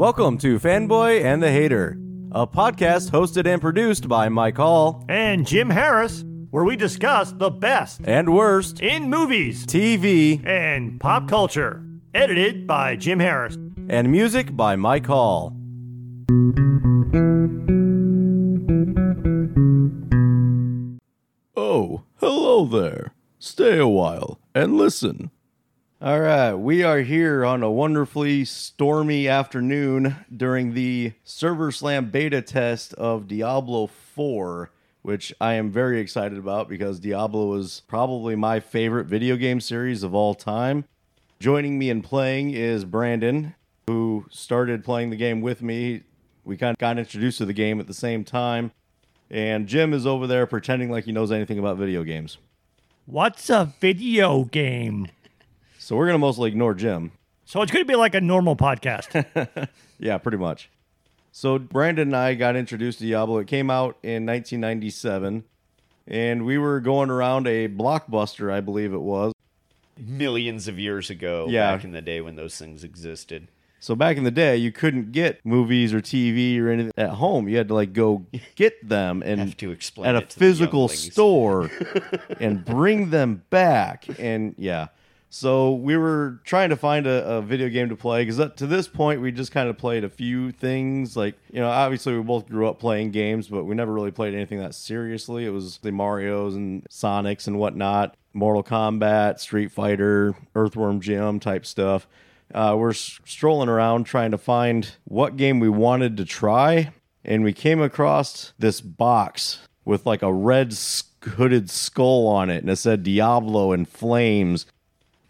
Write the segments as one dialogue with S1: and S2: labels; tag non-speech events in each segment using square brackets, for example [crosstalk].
S1: Welcome to Fanboy and the Hater, a podcast hosted and produced by Mike Hall
S2: and Jim Harris, where we discuss the best
S1: and worst
S2: in movies
S1: TV
S2: and pop culture. Edited by Jim Harris.
S1: and music by Mike Hall.
S3: Oh, hello there. Stay a while and listen.
S1: All right, we are here on a wonderfully stormy afternoon during the Server Slam beta test of Diablo 4, which I am very excited about because Diablo is probably my favorite video game series of all time. Joining me in playing is Brandon, who started playing the game with me. We kind of got introduced to the game at the same time. And Jim is over there pretending like he knows anything about video games.
S2: What's a video game?
S1: So we're going to mostly ignore Jim.
S2: So it's going to be like a normal podcast. [laughs]
S1: Yeah, pretty much. So Brandon and I got introduced to Diablo. It came out in 1997, and we were going around a blockbuster, I believe it was.
S4: millions of years ago
S1: Yeah.
S4: back in the day when those things existed.
S1: So back in the day, you couldn't get movies or TV or anything at home. You had to like go [laughs] get them and
S4: Have to explain
S1: at a physical store [laughs] and bring them back. And yeah, so we were trying to find a, a video game to play because to this point we just kind of played a few things. Like you know, obviously we both grew up playing games, but we never really played anything that seriously. It was the Mario's and Sonics and whatnot, Mortal Kombat, Street Fighter, Earthworm Jim type stuff. Uh, we're strolling around trying to find what game we wanted to try, and we came across this box with like a red hooded skull on it, and it said Diablo in flames.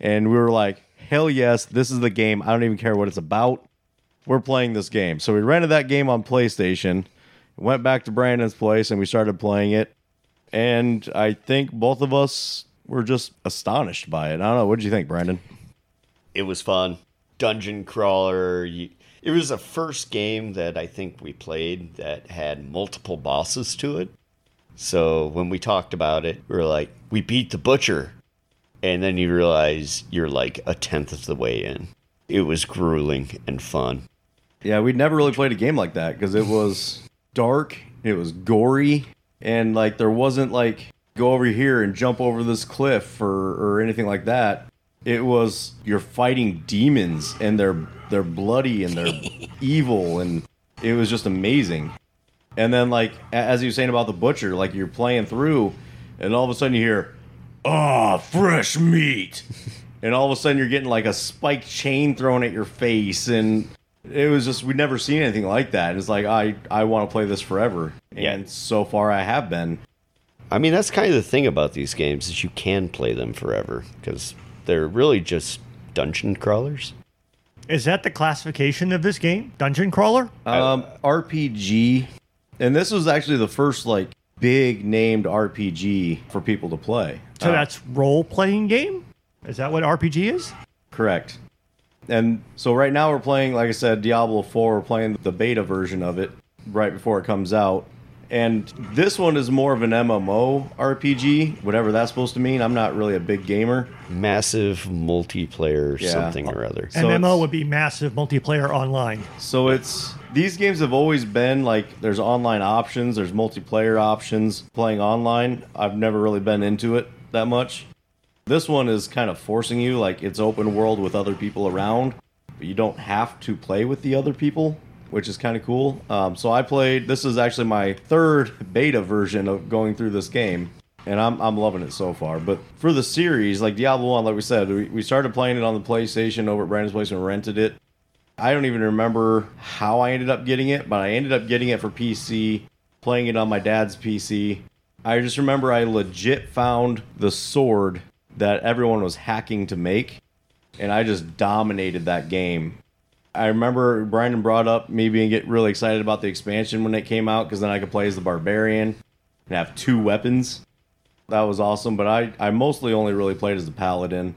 S1: And we were like, hell yes, this is the game. I don't even care what it's about. We're playing this game. So we rented that game on PlayStation, went back to Brandon's place, and we started playing it. And I think both of us were just astonished by it. I don't know. What did you think, Brandon?
S4: It was fun. Dungeon crawler. It was the first game that I think we played that had multiple bosses to it. So when we talked about it, we were like, we beat the butcher. And then you realize you're like a tenth of the way in. It was grueling and fun.
S1: Yeah, we'd never really played a game like that because it was dark, it was gory, and like there wasn't like go over here and jump over this cliff or or anything like that. It was you're fighting demons and they're they're bloody and they're [laughs] evil and it was just amazing. And then like as you were saying about the butcher, like you're playing through and all of a sudden you hear, "Ah, fresh meat." [laughs] and all of a sudden you're getting like a spiked chain thrown at your face and it was just we'd never seen anything like that. And It's like I I want to play this forever,
S4: Yeah.
S1: and so far I have been.
S4: I mean, that's kind of the thing about these games is you can play them forever because they're really just dungeon crawlers.
S2: Is that the classification of this game? Dungeon crawler?
S1: Um, RPG, and this was actually the first like big named RPG for people to play.
S2: So
S1: Uh,
S2: that's role playing game? Is that what RPG is?
S1: correct. And so right now we're playing, like I said, Diablo 4. We're playing the beta version of it right before it comes out. And this one is more of an MMO RPG, whatever that's supposed to mean. I'm not really a big gamer.
S4: Massive multiplayer
S1: Yeah.
S4: something or other.
S1: So
S2: MMO would be massive multiplayer online.
S1: So it's these games have always been like there's online options, there's multiplayer options playing online. I've never really been into it that much. This one is kind of forcing you like it's open world with other people around, but you don't have to play with the other people, which is kind of cool. Um, so I played. This is actually my third beta version of going through this game. And I'm, I'm loving it so far. But for the series, like Diablo 1, like we said, we, we started playing it on the PlayStation over at Brandon's place and rented it. I don't even remember how I ended up getting it, but I ended up getting it for PC, playing it on my dad's PC. I just remember I legit found the sword that everyone was hacking to make, and I just dominated that game. I remember Brandon brought up me being get really excited about the expansion when it came out because then I could play as the barbarian and have two weapons. That was awesome, but I, I mostly only really played as the paladin.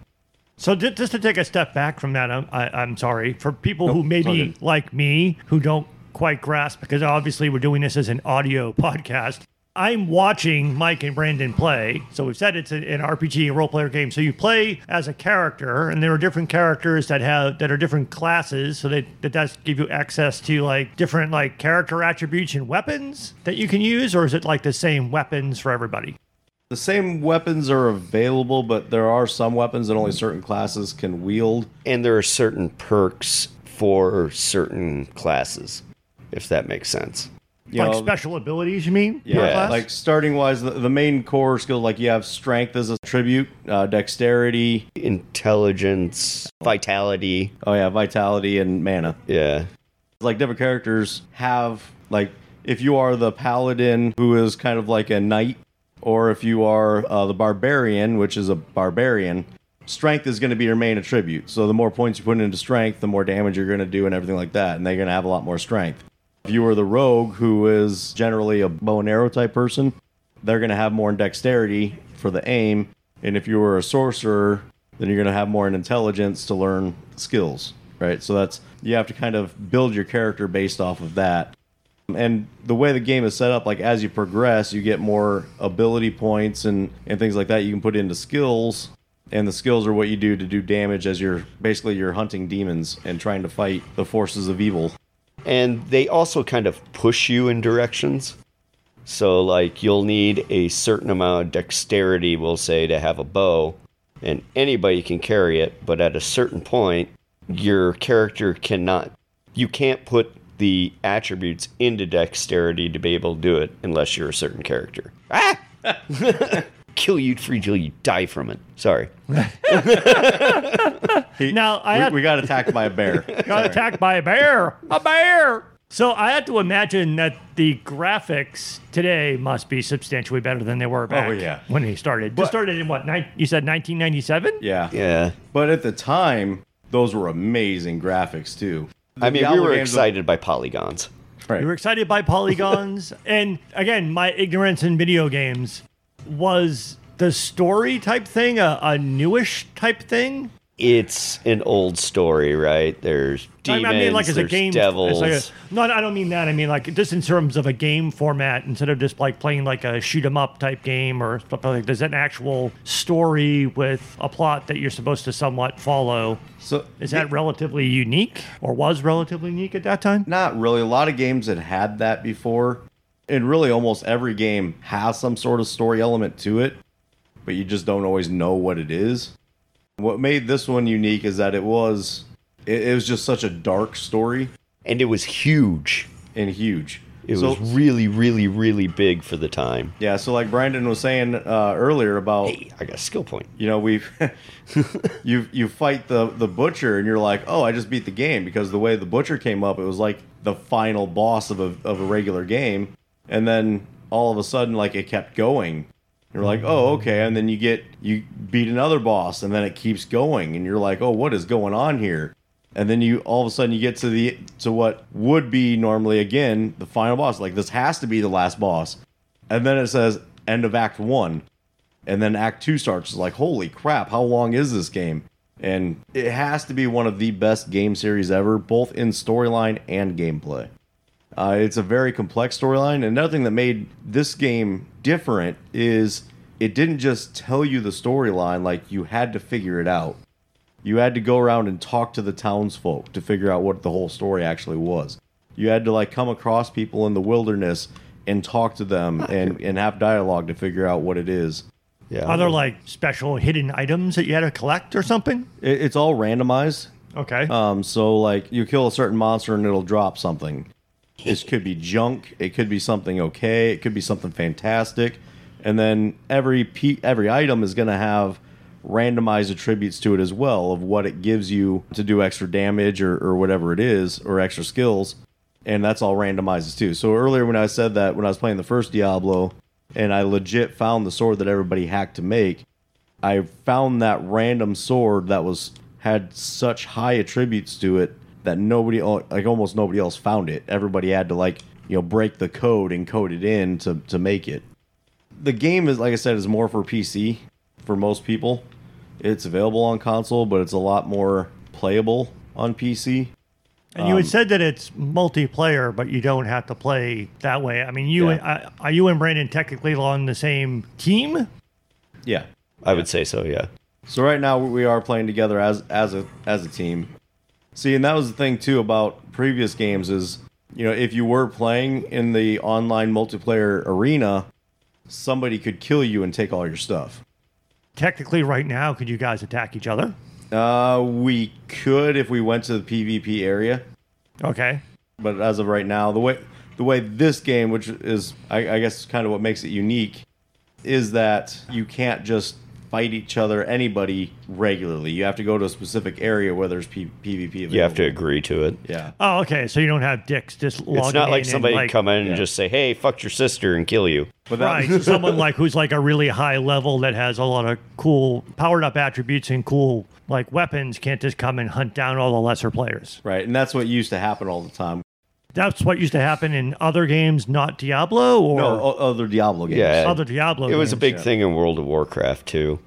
S2: So just to take a step back from that, I'm, I, I'm sorry for people who maybe like me who don't quite grasp because obviously we're doing this as an audio [laughs] podcast. I'm watching Mike and Brandon play. So we've said it's an RPG, a role player game. So you play as a character, and there are different characters that have that are different classes. So they, that does give you access to like different like character attributes and weapons that you can use, or is it like the same weapons for everybody?
S1: The same weapons are available, but there are some weapons that only certain classes can wield.
S4: And there are certain perks for certain classes, if that makes sense.
S1: You
S2: like
S1: know,
S2: special abilities, you mean?
S1: Yeah,
S2: class?
S1: like starting wise, the, the main core skills like you have strength as a tribute, uh, dexterity,
S4: Intelligence, vitality.
S1: oh yeah, vitality and mana.
S4: Yeah.
S1: Like different characters have like if you are the paladin who is kind of like a knight, or if you are uh, the barbarian, which is a barbarian, strength is going to be your main attribute. So the more points you put into strength, the more damage you're going to do and everything like that, and they're going to have a lot more strength. If you are the rogue, who is generally a bow and arrow type person, they're going to have more in dexterity for the aim. And if you were a sorcerer, then you're going to have more in intelligence to learn skills, right? So that's you have to kind of build your character based off of that. And the way the game is set up, like as you progress, you get more ability points and, and things like that you can put into skills. And the skills are what you do to do damage as you're basically you're hunting demons and trying to fight the forces of evil.
S4: And they also kind of push you in directions. So, like, you'll need a certain amount of dexterity, we'll say, to have a bow, and anybody can carry it, but at a certain point, your character cannot, you can't put the attributes into dexterity to be able to do it unless you're a certain character. Ah! [laughs] Kill you free till you die from it. Sorry. [laughs]
S2: now I
S1: We,
S2: had
S1: we got attacked by a bear. [laughs]
S2: got attacked by a bear. A bear. So I had to imagine that the graphics today must be substantially better than they were oh, back
S1: Oh, yeah.
S2: when they started. This started in what? Nine, you said 1997?
S1: Yeah.
S4: Yeah.
S1: But at the time, those were amazing graphics too.
S4: I mean, we were
S1: games-
S4: excited by polygons.
S1: Right.
S2: You were excited by polygons, [laughs] and again, my ignorance in video games was the story type thing a, a newish type thing.
S4: It's an old story, right? There's
S2: I
S4: demons,
S2: mean- I mean, like as a game,
S4: devils.
S2: as like a- no, I don't mean that. I mean like just in terms of a game format, instead of just like playing like a shoot 'em up type game or stuff like. There's an actual story with a plot that you're supposed to somewhat follow.
S1: So
S2: Is that relatively unique, or was relatively unique at that time?
S1: not really? A lot of games had had that before, and really almost every game has some sort of story element to it, but you just don't always know what it is. What made this one unique is that it was it, it was just such a dark story
S4: and it was huge.
S1: and huge.
S4: It
S1: so,
S4: was really, really, really big for the time.
S1: yeah. So like Brandon was saying uh, earlier about
S4: Hey, I got a skill point.
S1: you know we've [laughs] you you fight the the butcher and you're like oh i just beat the game because the way the butcher came up it was like the final boss of a, of a regular game and then all of a sudden like it kept going. You're like oh okay. And then you get you beat another boss and then it keeps going and you're like oh what is going on here? And then you all of a sudden you get to the to what would be normally again the final boss. Like this has to be the last boss. And then it says end of act one. And then act two starts. It's like holy crap how long is this game? And it has to be one of the best game series ever both in storyline and gameplay uh, it's a very complex storyline and another thing that made this game different is it didn't just tell you the storyline like you had to figure it out you had to go around and talk to the townsfolk to figure out what the whole story actually was you had to like come across people in the wilderness and talk to them and, and have dialogue to figure out what it is
S4: Yeah.
S2: Are there like special hidden items that you had to collect or something?
S1: It, it's all randomized.
S2: Okay.
S1: Um, so like you kill a certain monster and it'll drop something. This could be junk. It could be something okay. It could be something fantastic. And then every pe- every item is going to have randomized attributes to it as well of what it gives you to do extra damage or, or whatever it is or extra skills. And that's all randomizes too. So earlier when I said that when I was playing the first Diablo and I legit found the sword that everybody hacked to make, I found that random sword that was had such high attributes to it that nobody like almost nobody else found it. Everybody had to like, you know, break the code and code it in to to make it. The game is like I said is more for PC for most people. It's available on console, but it's a lot more playable on PC.
S2: And you had
S1: Um,
S2: said that it's multiplayer, but you don't have to play that way. I mean, you
S1: Yeah.
S2: and, uh, are you and Brandon technically on the same team?
S1: Yeah.
S4: I would say so, yeah.
S1: So right now we are playing together as as a as a team. See, and that was the thing too about previous games is, you know, if you were playing in the online multiplayer arena, somebody could kill you and take all your stuff.
S2: Technically, right now, could you guys attack each other?
S1: Uh, we could if we went to the PvP area,
S2: Okay.
S1: but as of right now, the way the way this game, which is I, I guess kind of what makes it unique, is that you can't just fight each other, anybody regularly. You have to go to a specific area where there's P- PvP. Available.
S4: You have to agree to it.
S1: Yeah.
S2: Oh, okay. So you don't have dicks just logging
S4: It's not like
S2: and,
S4: somebody
S2: like,
S4: come in
S1: yeah.
S4: and just say, "Hey, fuck your sister" and kill you.
S1: But that,
S2: Right. [laughs] So someone like who's like a really high level that has a lot of cool powered up attributes and cool like weapons can't just come and hunt down all the lesser players.
S1: right, and that's what used to happen all the time.
S2: That's what used to happen in other games, not Diablo or
S1: No, o- other Diablo games.
S4: Yeah.
S2: other Diablo.
S4: It was a
S2: games.
S4: big
S1: yeah.
S4: thing in World of Warcraft too.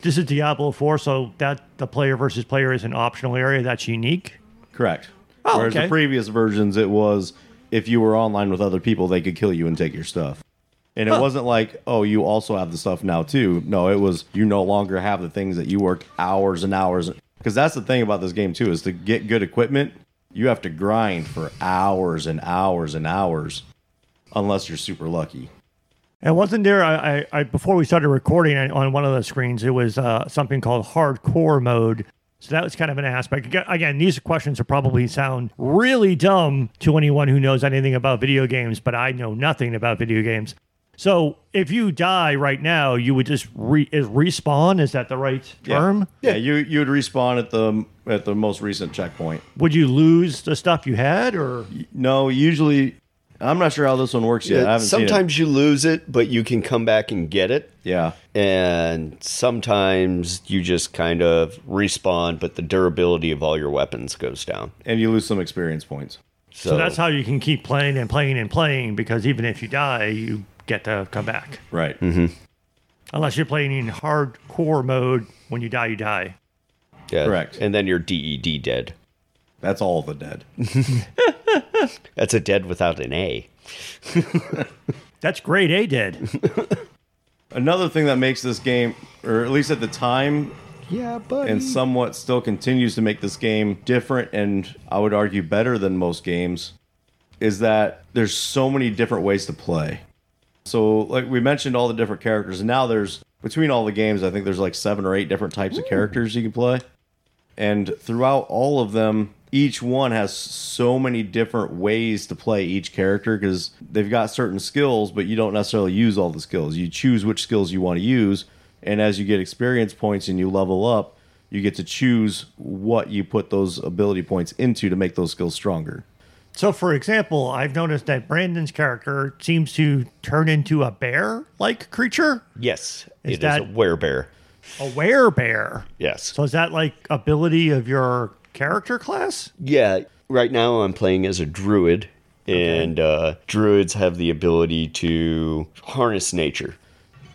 S2: This is Diablo 4, so that the player versus player is an optional area that's unique.
S1: Correct.
S2: Oh,
S1: Whereas
S2: okay.
S1: the previous versions, it was if you were online with other people, they could kill you and take your stuff. And it wasn't like, oh, you also have the stuff now too. No, it was you no longer have the things that you worked hours and hours. Because that's the thing about this game too is to get good equipment, you have to grind for hours and hours and hours, unless you're super lucky.
S2: And wasn't there, I, I, before we started recording on- on one of the screens, it was uh, something called hardcore mode. So that was kind of an aspect. Again, these questions will probably sound really dumb to anyone who knows anything about video games, but I know nothing about video games. So if you die right now, you would just re- is respawn. Is that the right term?
S1: Yeah, yeah, you you would respawn at the at the most recent checkpoint.
S2: Would you lose the stuff you had, or
S1: No, usually I'm not sure how this one works yet. I haven't seen it.
S4: sometimes you lose it, but you can come back and get it.
S1: Yeah.
S4: And sometimes you just kind of respawn, but the durability of all your weapons goes down.
S1: And you lose some experience points.
S4: So,
S2: so that's how you can keep playing and playing and playing because even if you die, you get to come back.
S1: Right. Mm-hmm.
S2: Unless you're playing in hardcore mode, when you die, you die.
S4: yeah.
S1: correct.
S4: And then you're DED dead.
S1: That's all the dead. [laughs]
S4: That's a dead without an A. [laughs]
S2: That's great, A dead. [laughs]
S1: Another thing that makes this game, or at least at the time,
S4: Yeah, but
S1: and somewhat still continues to make this game different and I would argue better than most games, is that there's so many different ways to play. So, like we mentioned, all the different characters, and now there's between all the games, I think there's like seven or eight different types of characters you can play. And throughout all of them, each one has so many different ways to play each character because they've got certain skills, but you don't necessarily use all the skills. You choose which skills you want to use, and as you get experience points and you level up, you get to choose what you put those ability points into to make those skills stronger.
S2: So, for example, I've noticed that Brandon's character seems to turn into a bear like creature,
S4: yes,
S2: Is
S4: it is
S2: that-
S4: a werebear.
S2: a werebear.
S4: Yes.
S2: So, is that like ability of your character class?
S4: Yeah, right now I'm playing as a druid, and uh, druids have the ability to harness nature.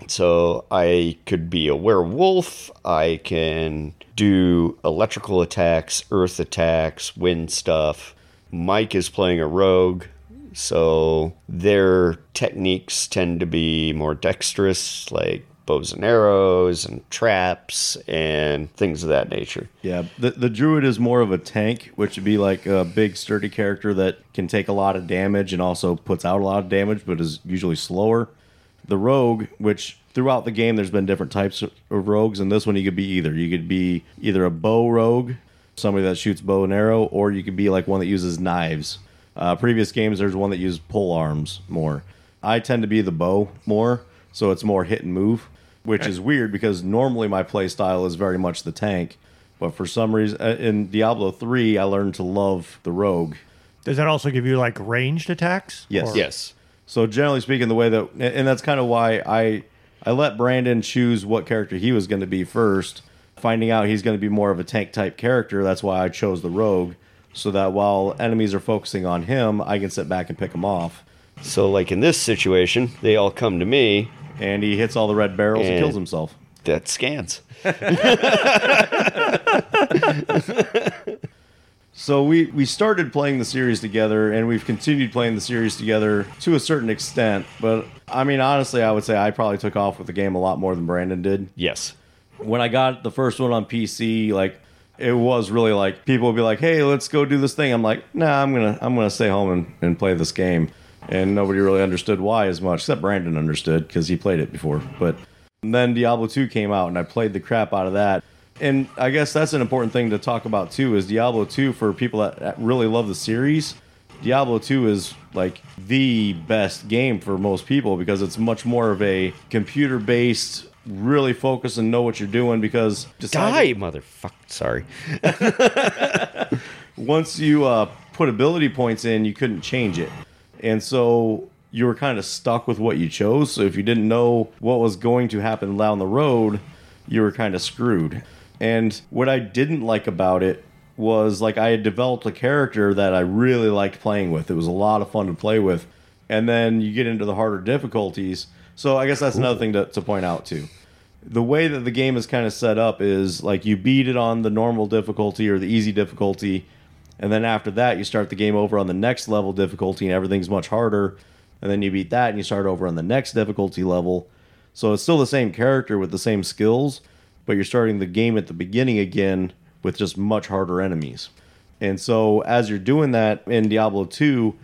S4: So I could be a werewolf, I can do electrical attacks, earth attacks, wind stuff. Mike is playing a rogue, so their techniques tend to be more dexterous, like bows and arrows and traps and things of that nature.
S1: Yeah, the the druid is more of a tank, which would be like a big sturdy character that can take a lot of damage and also puts out a lot of damage, but is usually slower. The rogue, which throughout the game there's been different types of rogues, and this one you could be either. You could be either a bow rogue, somebody that shoots bow and arrow, or you could be like one that uses knives. Uh, previous games there's one that used pole arms more. I tend to be the bow more, so it's more hit and move, which is weird because normally my play style is very much the tank. But for some reason, uh, in Diablo 3, I learned to love the rogue.
S2: Does that also give you like ranged attacks?
S1: Yes.
S2: Or-
S4: Yes.
S1: So generally speaking, the way that, and that's kind of why I, I let Brandon choose what character he was going to be first. Finding out he's going to be more of a tank type character, that's why I chose the rogue, so that while enemies are focusing on him, I can sit back and pick him off.
S4: So, like in this situation, they all come to me,
S1: And he hits all the red barrels and,
S4: And-
S1: kills himself.
S4: That scans. [laughs]
S1: So we we started playing the series together, and we've continued playing the series together to a certain extent. But I mean, honestly, I would say I probably took off with the game a lot more than Brandon did.
S4: Yes.
S1: When I got the first one on PC, like it was really like people would be like, "Hey, let's go do this thing." I'm like, "Nah, I'm gonna I'm gonna stay home and, and play this game." And nobody really understood why as much, except Brandon understood because he played it before. But then Diablo 2 came out, and I played the crap out of that. And I guess that's an important thing to talk about too. Is Diablo 2 for people that that really love the series? Diablo 2 is like the best game for most people because it's much more of a computer based, really focus and know what you're doing because
S4: Die, motherfucker. Sorry. [laughs] [laughs]
S1: once you uh, put ability points in, you couldn't change it. And so you were kind of stuck with what you chose. So if you didn't know what was going to happen down the road, you were kind of screwed. And what I didn't like about it was like I had developed a character that I really liked playing with. It was a lot of fun to play with. And then you get into the harder difficulties. So I guess that's another thing to, to point out too. The way that the game is kind of set up is like you beat it on the normal difficulty or the easy difficulty and then after that you start the game over on the next level difficulty and everything's much harder and then you beat that and you start over on the next difficulty level. So it's still the same character with the same skills but you're starting the game at the beginning again with just much harder enemies. And so as you're doing that in Diablo 2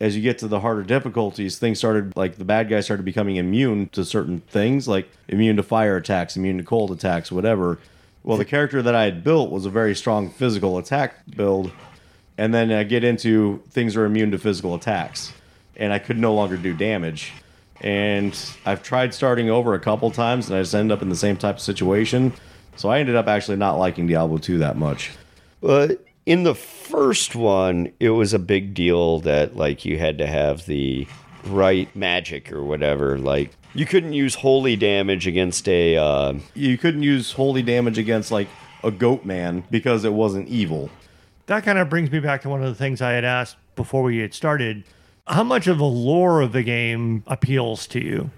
S1: as you get to the harder difficulties, things started like the bad guys started becoming immune to certain things, like immune to fire attacks, immune to cold attacks, whatever. Well, the character that I had built was a very strong physical attack build, and then I get into things are immune to physical attacks, and I could no longer do damage. And I've tried starting over a couple times, and I just end up in the same type of situation. So I ended up actually not liking Diablo 2 that much.
S4: But in the first one, it was a big deal that like you had to have the right magic or whatever. Like you couldn't use holy damage against a. Uh,
S1: You couldn't use holy damage against like a goat man because it wasn't evil.
S2: That kind of brings me back to one of the things I had asked before we had started. How much of the lore of the game appeals to you?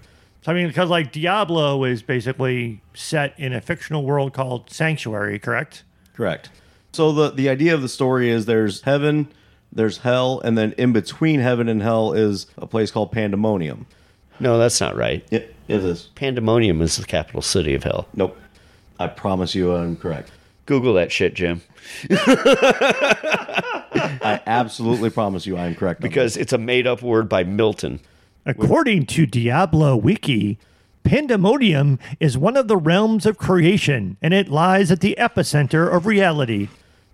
S2: So, I mean, because like Diablo is basically set in a fictional world called Sanctuary, correct?
S1: Correct. So the the idea of the story is there's heaven, there's hell, and then in between heaven and hell is a place called Pandemonium.
S4: no, that's not right.
S1: It, it is.
S4: Pandemonium is the capital city of hell.
S1: Nope. I promise you I'm correct.
S4: Google that shit, Jim, [laughs]
S1: I absolutely promise you I am correct.
S4: because it's a made up word by Milton.
S2: According to Diablo Wiki, Pandemonium is one of the realms of creation, and it lies at the epicenter of reality.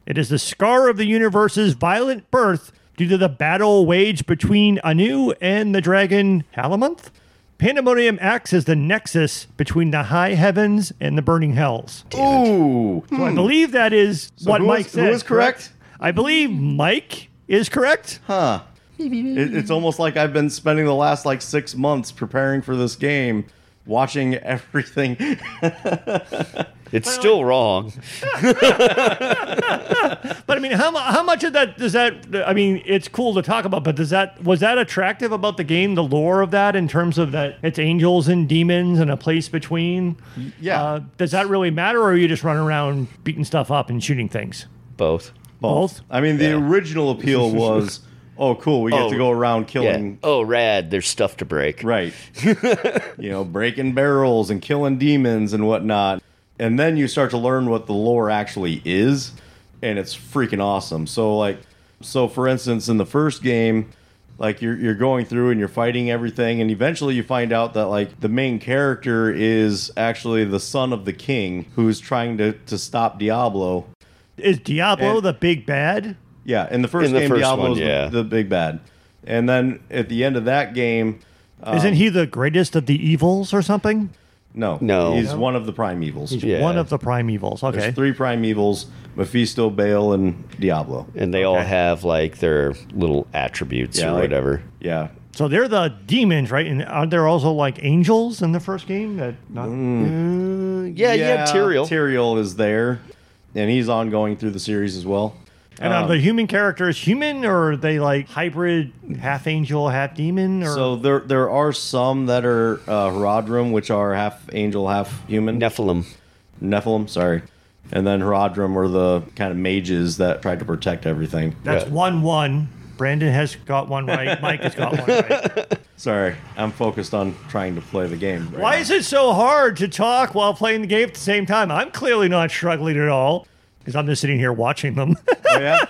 S2: It is the scar of the universe's violent birth due to the battle waged between Anu and the dragon Halamonth. Pandemonium acts as the nexus between the high heavens and the burning hells.
S1: Ooh.
S2: So I hmm. believe that is what
S1: who
S2: Mike
S1: is-
S2: said.
S1: who is correct?
S2: I believe Mike is correct.
S1: Huh. It, it's almost like I've been spending the last like six months preparing for this game, watching everything. [laughs]
S4: It's still wrong. [laughs]
S2: But I mean, how, how much of that does that? I mean, it's cool to talk about, but does that was that attractive about the game? The lore of that, in terms of that, it's angels and demons and a place between.
S1: Yeah.
S2: Uh, does that really matter, or are you just running around beating stuff up and shooting things?
S4: Both.
S2: Both.
S1: I mean, the
S4: Yeah.
S1: original appeal [laughs] was, oh, cool, we get
S4: Oh,
S1: to go around
S4: Yeah.
S1: killing
S4: Oh, rad. There's stuff to break.
S1: Right. [laughs] you know, breaking barrels and killing demons and whatnot. And then you start to learn what the lore actually is, and it's freaking awesome. So like so for instance, in the first game, like you're you're going through and you're fighting everything, and eventually you find out that like the main character is actually the son of the king who's trying to, to stop Diablo.
S2: Is Diablo
S1: And-
S2: the big bad?
S1: Yeah, in the first
S4: In the
S1: game,
S4: first
S1: Diablo's
S4: one, yeah.
S1: the, the big bad. And then at the end of that game,
S2: Isn't um, he the greatest of the evils or something?
S1: No,
S4: No.
S1: he's
S4: No?
S1: one of the primevals.
S2: He's
S4: Yeah.
S2: one of the primevals. Okay.
S1: There's three primevals: Mephisto, Baal, and Diablo.
S4: And they all have like their little attributes
S1: Yeah,
S4: or
S1: like-
S4: whatever.
S1: Yeah,
S2: So they're the demons, right? And aren't there also like angels in the first game? That not, mm.
S4: uh, Yeah, yeah, Tyrael.
S1: Tyrael is there, and he's ongoing through the series as well.
S2: And are the human characters human or are they like hybrid, half angel, half demon? Or
S1: So there there are some that are uh, Horadrim, which are half angel, half human.
S4: Nephilim.
S1: Nephilim, sorry. And then Horadrim are the kind of mages that tried to protect everything.
S2: that's
S4: yeah.
S2: one one. Brandon has got one right. [laughs] Mike has got one right.
S1: Sorry, I'm focused on trying to play the game. right
S2: Why
S1: now.
S2: is it so hard to talk while playing the game at the same time? I'm clearly not struggling at all because I'm just sitting here watching them. [laughs]
S1: Oh, yeah?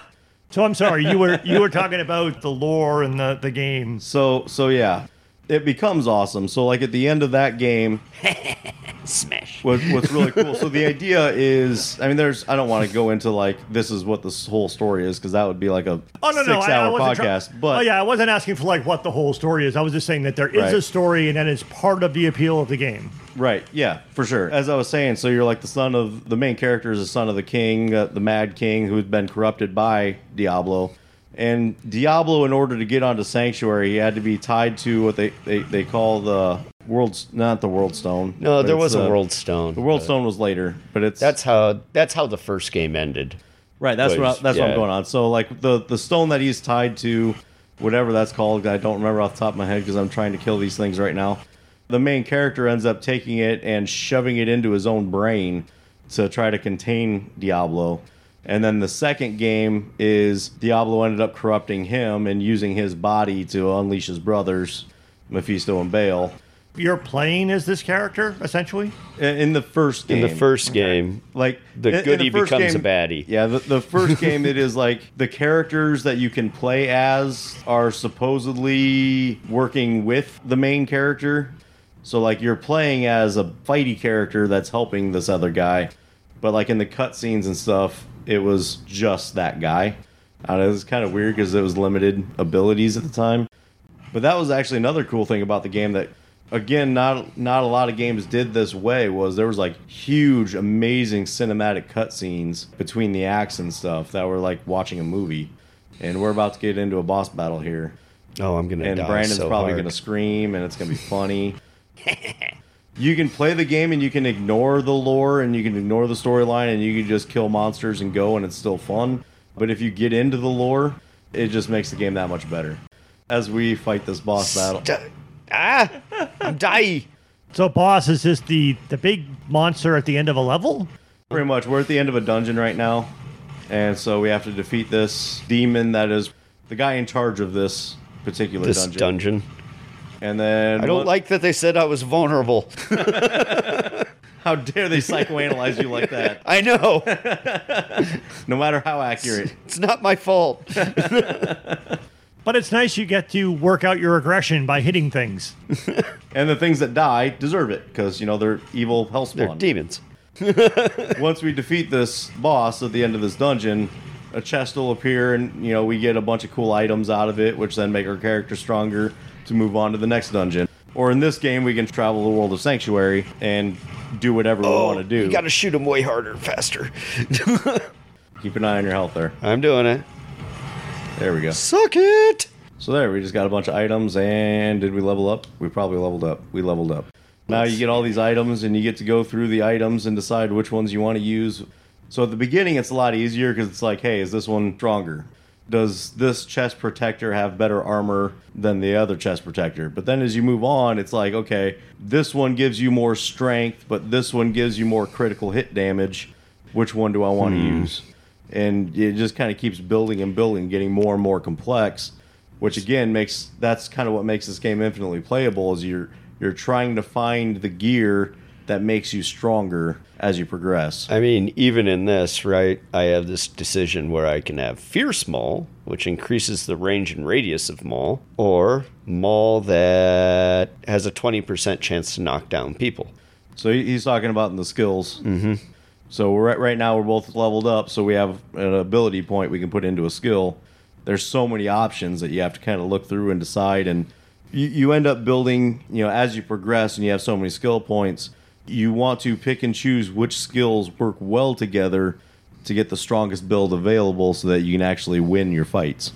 S2: so I'm sorry. You were you were talking about the lore and the the games.
S1: So so yeah, it becomes awesome. So like at the end of that game, [laughs]
S4: Smash.
S1: what, what's really [laughs] cool. So the idea is, I mean, there's I don't want to go into like this is what this whole story is because that would be like a
S2: Oh no,
S1: six
S2: no, I, I
S1: hour
S2: wasn't try-
S1: podcast. but
S2: oh yeah, I wasn't asking for like what the whole story is. I was just saying that there is
S1: Right.
S2: a story and that is part of the appeal of the game.
S1: Right. Yeah, for sure. As I was saying, so you're like the son of the main character is the son of the king, uh, the Mad King, who's been corrupted by Diablo. And Diablo, in order to get onto Sanctuary, he had to be tied to what they, they, they call the world's not the World Stone.
S4: No, there was a World Stone.
S1: The World Stone was later, but it's
S4: That's how. That's how the first game ended.
S1: Right, that's what I,
S4: was-
S1: that's what I'm going on. So like the the stone that he's tied to, whatever that's called, I don't remember off the top of my head because I'm trying to kill these things right now. The main character ends up taking it and shoving it into his own brain to try to contain Diablo. And then the second game is Diablo ended up corrupting him and using his body to unleash his brothers, Mephisto and Baal.
S2: You're playing as this character essentially.
S1: In in the first game,
S4: In the first game,
S1: like
S4: the
S1: in- in
S4: goody
S1: first
S4: becomes a baddie.
S1: Yeah, the, the first [laughs] game it is like the characters that you can play as are supposedly working with the main character. So like you're playing as a fighty character that's helping this other guy, but like in the cutscenes and stuff, it was just that guy. I know, it was kind of weird because it was limited abilities at the time. But that was actually another cool thing about the game that again not not a lot of games did this way was there was like huge amazing cinematic cutscenes between the acts and stuff that were like watching a movie. And we're about to get into a boss battle here.
S4: Oh, I'm gonna
S1: And
S4: die
S1: Brandon's
S4: so
S1: probably
S4: hard.
S1: going to scream and it's going to be funny. [laughs] you can play the game and you can ignore the lore and you can ignore the storyline and you can just kill monsters and go and it's still fun. But if you get into the lore, it just makes the game that much better. As we fight this boss battle.
S4: Ah, I'm dying.
S2: So boss is this the the big monster at the end of a level?
S1: Pretty much. We're at the end of a dungeon right now. And so we have to defeat this demon that is the guy in charge of this particular
S4: This
S1: dungeon.
S4: dungeon.
S1: And then
S4: I don't
S1: one-
S4: like that they said I was vulnerable. [laughs]
S1: how dare they psychoanalyze you like that?
S4: I know. [laughs]
S1: No matter how accurate.
S4: It's not my fault. [laughs]
S2: But it's nice you get to work out your aggression by hitting things.
S1: And the things that die deserve it because you know they're evil hellspawn.
S4: They're
S1: hellspawn.
S4: demons.
S1: Once we defeat this boss at the end of this dungeon, a chest will appear, and you know we get a bunch of cool items out of it, which then make our character stronger to move on to the next dungeon. Or in this game, we can travel the world of Sanctuary and do whatever we oh, want to do.
S4: Oh, You gotta shoot them way harder, faster. [laughs]
S1: Keep an eye on your health there.
S4: I'm doing it.
S1: There we go.
S4: Suck it.
S1: So there, we just got a bunch of items, and did we level up? We probably leveled up. We leveled up. Now you get all these items, and you get to go through the items and decide which ones you want to use. So at the beginning, it's a lot easier because it's like, hey, is this one stronger? Does this chest protector have better armor than the other chest protector? But then as you move on, it's like, okay, this one gives you more strength, but this one gives you more critical hit damage. Which one do I want to hmm. use? and it just kind of keeps building and building, getting more and more complex. Which again makes that's kind of what makes this game infinitely playable. Is you're you're trying to find the gear that makes you stronger as you progress.
S4: I mean, even in this, right, I have this decision where I can have Fierce Maul, which increases the range and radius of Maul, or Maul that has a 20% chance to knock down people.
S1: So he's talking about in the skills. Mm-hmm. So we're at, right now we're both leveled up, so we have an ability point we can put into a skill. There's so many options that you have to kind of look through and decide, and you, you end up building. You know, as you progress and you have so many skill points, you want to pick and choose which skills work well together to get the strongest build available, so that you can actually win your fights.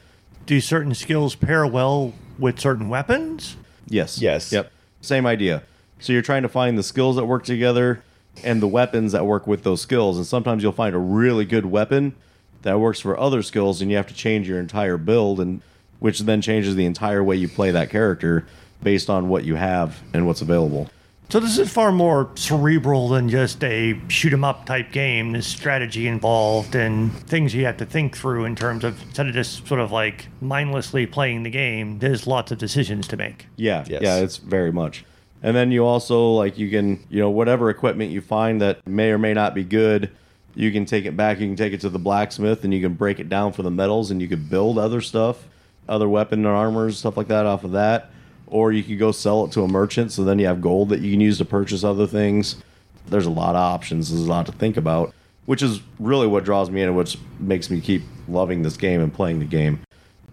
S2: Do certain skills pair well with certain weapons?
S1: Yes.
S4: Yes.
S1: Yep. Same idea. So you're trying to find the skills that work together and the weapons that work with those skills. And sometimes you'll find a really good weapon that works for other skills, and you have to change your entire build, and which then changes the entire way you play that character based on what you have and what's available.
S2: So this is far more cerebral than just a shoot 'em up type game. There's strategy involved and things you have to think through in terms of instead of just sort of like mindlessly playing the game. There's lots of decisions to make.
S1: Yeah,
S4: Yes.
S1: yeah, it's very much. And then you also like you can, you know, whatever equipment you find that may or may not be good, you can take it back. You can take it to the blacksmith, and you can break it down for the metals, and you can build other stuff, other weapon and armors, stuff like that off of that. Or you could go sell it to a merchant, so then you have gold that you can use to purchase other things. There's a lot of options. There's a lot to think about, which is really what draws me in and which makes me keep loving this game and playing the game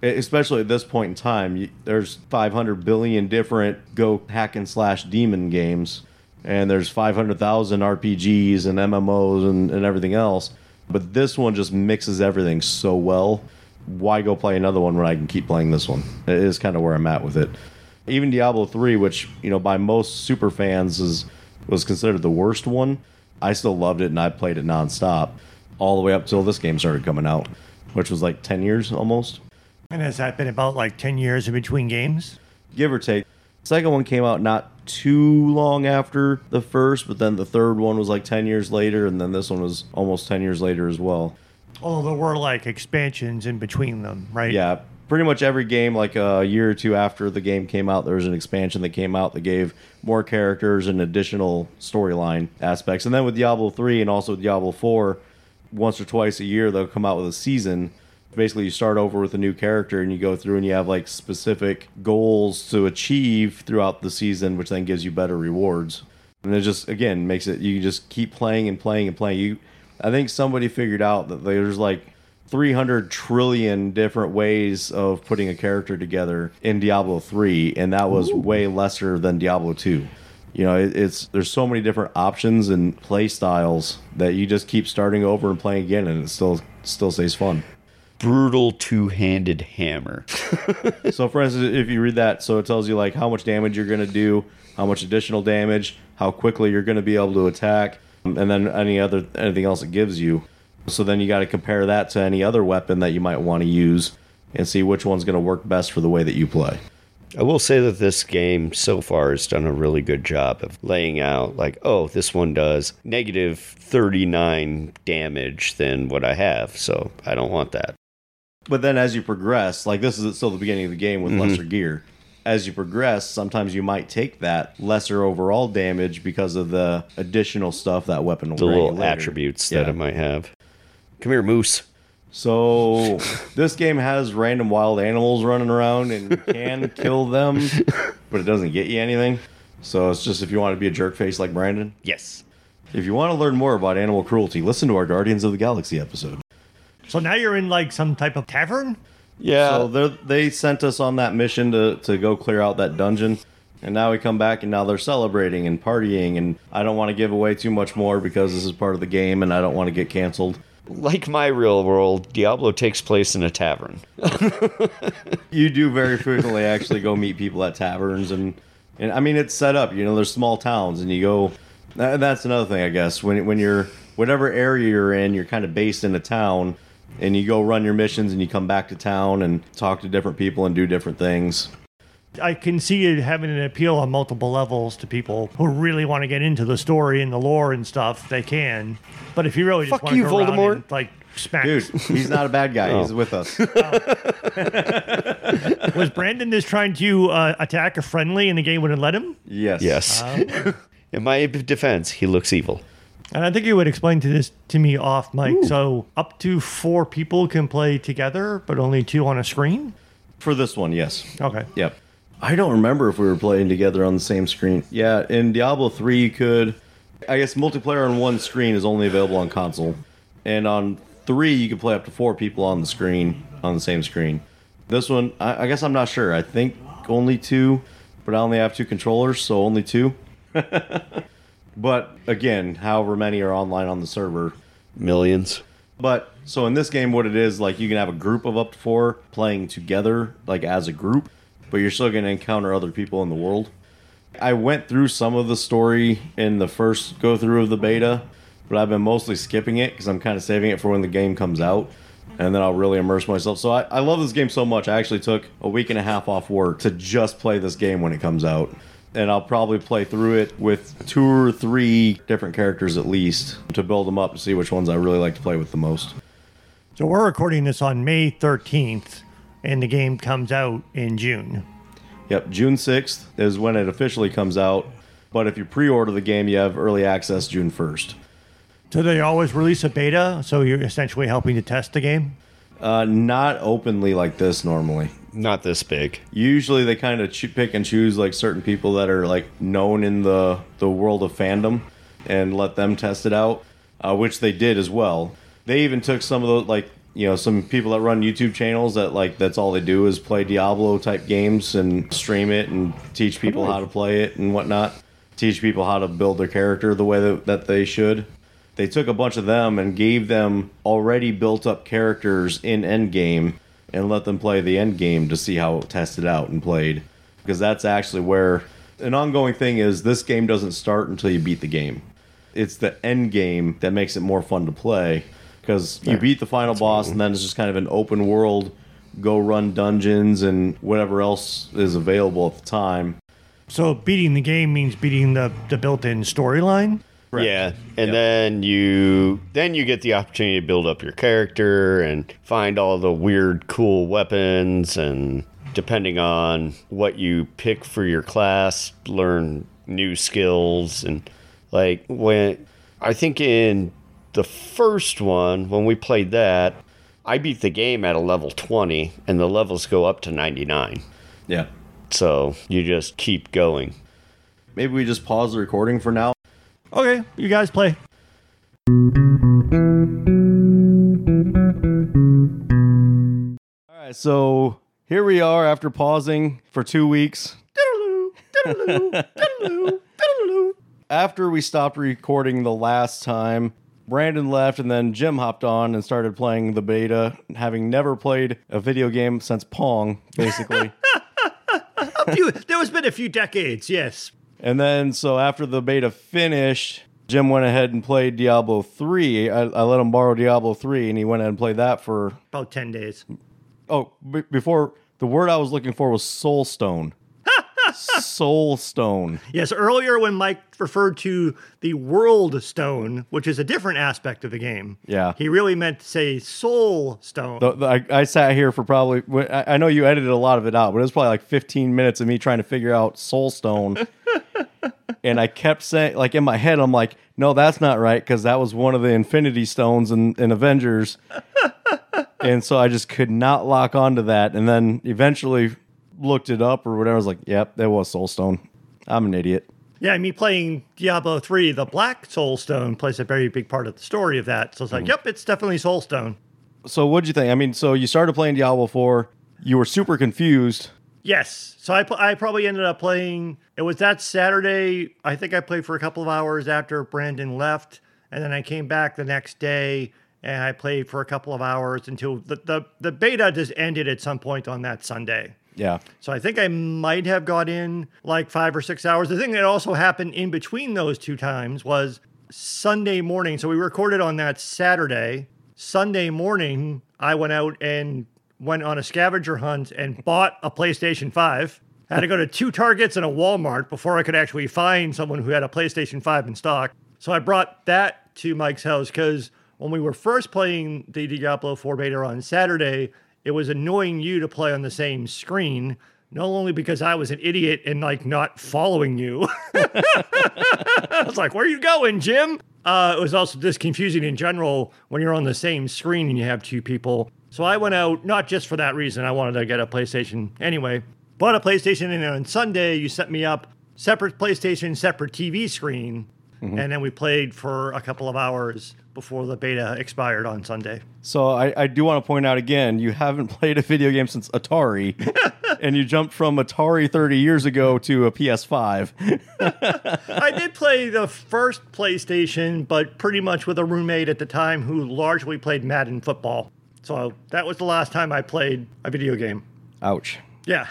S1: especially at this point in time there's 500 billion different go hack and slash demon games and there's 500000 rpgs and mmos and, and everything else but this one just mixes everything so well why go play another one when i can keep playing this one it is kind of where i'm at with it even diablo 3 which you know by most super fans is was considered the worst one i still loved it and i played it nonstop all the way up till this game started coming out which was like 10 years almost
S2: And has that been about like 10 years in between games?
S1: give or take. Second one came out not too long after the first, but then the third one was like 10 years later, and then this one was almost 10 years later as well.
S2: Oh, there were like expansions in between them, right?
S1: Yeah, pretty much every game, like uh, a year or two after the game came out, there was an expansion that came out that gave more characters and additional storyline aspects. And then with Diablo 3 and also Diablo 4, once or twice a year, they'll come out with a season. Basically, you start over with a new character and you go through and you have like specific goals to achieve throughout the season, which then gives you better rewards. And it just, again, makes it, you just keep playing and playing and playing. You, I think somebody figured out that there's like 300 trillion different ways of putting a character together in Diablo 3 and that was way lesser than Diablo 2. You know, it, it's there's so many different options and play styles that you just keep starting over and playing again and it still still stays fun.
S4: Brutal two handed hammer. [laughs] [laughs]
S1: so for instance, if you read that, so it tells you like how much damage you're going to do, how much additional damage, how quickly you're going to be able to attack, um, and then any other anything else it gives you. So then you got to compare that to any other weapon that you might want to use and see which one's going to work best for the way that you play.
S4: I will say that this game so far has done a really good job of laying out, like, oh, this one does negative 39 damage than what I have, so I don't want that.
S1: But then as you progress, like this is still the beginning of the game with mm-hmm. lesser gear. As you progress, sometimes you might take that lesser overall damage because of the additional stuff that weapon will
S4: The little
S1: later.
S4: attributes
S1: Yeah.
S4: that it might have. Come here, Moose.
S1: So this game has random wild animals running around and you can [laughs] kill them, but it doesn't get you anything. So it's just if you want to be a jerk face like Brandon.
S4: Yes.
S1: If you want to learn more about animal cruelty, listen to our Guardians of the Galaxy episode.
S2: So now you're in like some type of tavern?
S4: Yeah.
S1: So they're- they sent us on that mission to, to go clear out that dungeon. And now we come back and now they're celebrating and partying. And I don't want to give away too much more because this is part of the game and I don't want to get canceled.
S4: Like my real world, Diablo takes place in a tavern. [laughs]
S1: You do very frequently actually go meet people at taverns. And, and I mean, it's set up, you know, there's small towns and you go. And that's another thing, I guess. When, when you're, whatever area you're in, you're kind of based in a town and you go run your missions and you come back to town and talk to different people and do different things.
S2: I can see it having an appeal on multiple levels to people who really want to get into the story and the lore and stuff. They can, but if you really just
S4: Fuck
S2: want to
S4: you,
S2: go around
S4: Voldemort.
S2: and, like smack,
S1: Dude, he's not a bad guy.
S4: Oh.
S1: He's with us. [laughs]
S2: was Brandon just trying to uh, attack a friendly and the game wouldn't let him?
S1: Yes.
S4: Yes. [laughs] in my defense, he looks evil.
S2: And I think you would explain to this to me off mic. So up to four people can play together, but only two on a screen.
S1: For this one, yes.
S2: Okay.
S1: Yep. I don't remember if we were playing together on the same screen. Yeah, in Diablo 3, you could. I guess multiplayer on one screen is only available on console. And on 3, you can play up to four people on the screen, on the same screen. This one, I, I guess I'm not sure. I think only two, but I only have two controllers, so only two. [laughs] but again, however many are online on the server,
S4: Millions.
S1: But so in this game, what it is like, you can have a group of up to four playing together, like as a group, but you're still going to encounter other people in the world. I went through some of the story in the first go through of the beta, but I've been mostly skipping it because I'm kind of saving it for when the game comes out. and then I'll really immerse myself. So I, I love this game so much. I actually took a week and a half off work to just play this game when it comes out. And I'll probably play through it with two or three different characters at least to build them up to see which ones I really like to play with the most.
S2: So we're recording this on May 13th, and the game comes out in June.
S1: Yep, June 6th is when it officially comes out. But if you pre order the game, you have early access June 1st.
S2: So they always release a beta, so you're essentially helping to test the game?
S1: Uh, not openly like this normally.
S4: Not this big.
S1: Usually they kind of ch- pick and choose like certain people that are like known in the, the world of fandom and let them test it out, uh, which they did as well. They even took some of those like you know some people that run YouTube channels that like that's all they do is play Diablo type games and stream it and teach people how to play it and whatnot. Teach people how to build their character the way that, that they should. They took a bunch of them and gave them already built up characters in Endgame and let them play the Endgame to see how it tested out and played. Because that's actually where an ongoing thing is this game doesn't start until you beat the game. It's the end game that makes it more fun to play because you beat the final boss and then it's just kind of an open world go run dungeons and whatever else is available at the time.
S2: So beating the game means beating the, the built-in storyline?
S4: Yeah, and then you then you get the opportunity to build up your character and find all the weird, cool weapons, and depending on what you pick for your class, learn new skills and like when I think in the first one when we played that, I beat the game at a level twenty, and the levels go up to ninety nine.
S1: yeah
S4: So you just keep going.
S1: maybe we just pause the recording for now
S2: Okay, you guys play.
S1: all right so here we are after pausing for two weeks [laughs] after we stopped recording the last time, Brandon left and then Jim hopped on and started playing the beta, having never played a video game since Pong, basically. [laughs]
S2: A few, there has been a few decades, yes.
S1: and then, so after the beta finished, Jim went ahead and played Diablo 3. I, I let him borrow Diablo 3 and he went ahead and played that for,
S2: About 10 days.
S1: oh, b- before the word I was looking for was Soulstone. Soulstone.
S2: Yes, earlier when Mike referred to the World Stone, which is a different aspect of the game,
S1: Yeah.
S2: he really meant to say Soul Stone.
S1: The, the, I, I sat here for probably. I I know you edited a lot of it out, but it was probably like 15 minutes of me trying to figure out Soul Stone. [laughs] and I kept saying, like in my head, I'm like, no, that's not right because that was one of the Infinity Stones in, in Avengers. [laughs] and so I just could not lock onto that. And then eventually looked it up or whatever. I was like, yep, that was Soulstone. I'm an idiot.
S2: yeah, me playing Diablo 3, the Black Soul Stone plays a very big part of the story of that. So it's like, mm-hmm. yep, it's definitely Soul Stone.
S1: So what'd you think? I mean, so you started playing Diablo 4. You were super confused.
S2: Yes. So I, I probably ended up playing, it was that Saturday. I think I played for a couple of hours after Brandon left. And then I came back the next day and I played for a couple of hours until the, the, the beta just ended at some point on that Sunday.
S1: Yeah.
S2: So I think I might have got in like five or six hours. The thing that also happened in between those two times was Sunday morning. So we recorded on that Saturday. Sunday morning, I went out and went on a scavenger hunt and bought a PlayStation 5. I had to go to two Targets and a Walmart before I could actually find someone who had a PlayStation 5 in stock. So I brought that to Mike's house because when we were first playing the Diablo 4 beta on Saturday, it was annoying you to play on the same screen, not only because I was an idiot and like not following you. [laughs] I was like, where are you going, Jim? Uh, it was also just confusing in general when you're on the same screen and you have two people. So I went out, not just for that reason, I wanted to get a PlayStation anyway. Bought a PlayStation, and on Sunday, you set me up separate PlayStation, separate TV screen. And then we played for a couple of hours before the beta expired on Sunday.
S1: So I, I do want to point out again, you haven't [laughs] played a video game since Atari, [laughs] and you jumped from Atari 30 years ago to a PS5. [laughs]
S2: I did play the first PlayStation, but pretty much with a roommate at the time who largely played Madden football. So that was the last time I played a video game.
S1: Ouch.
S2: Yeah.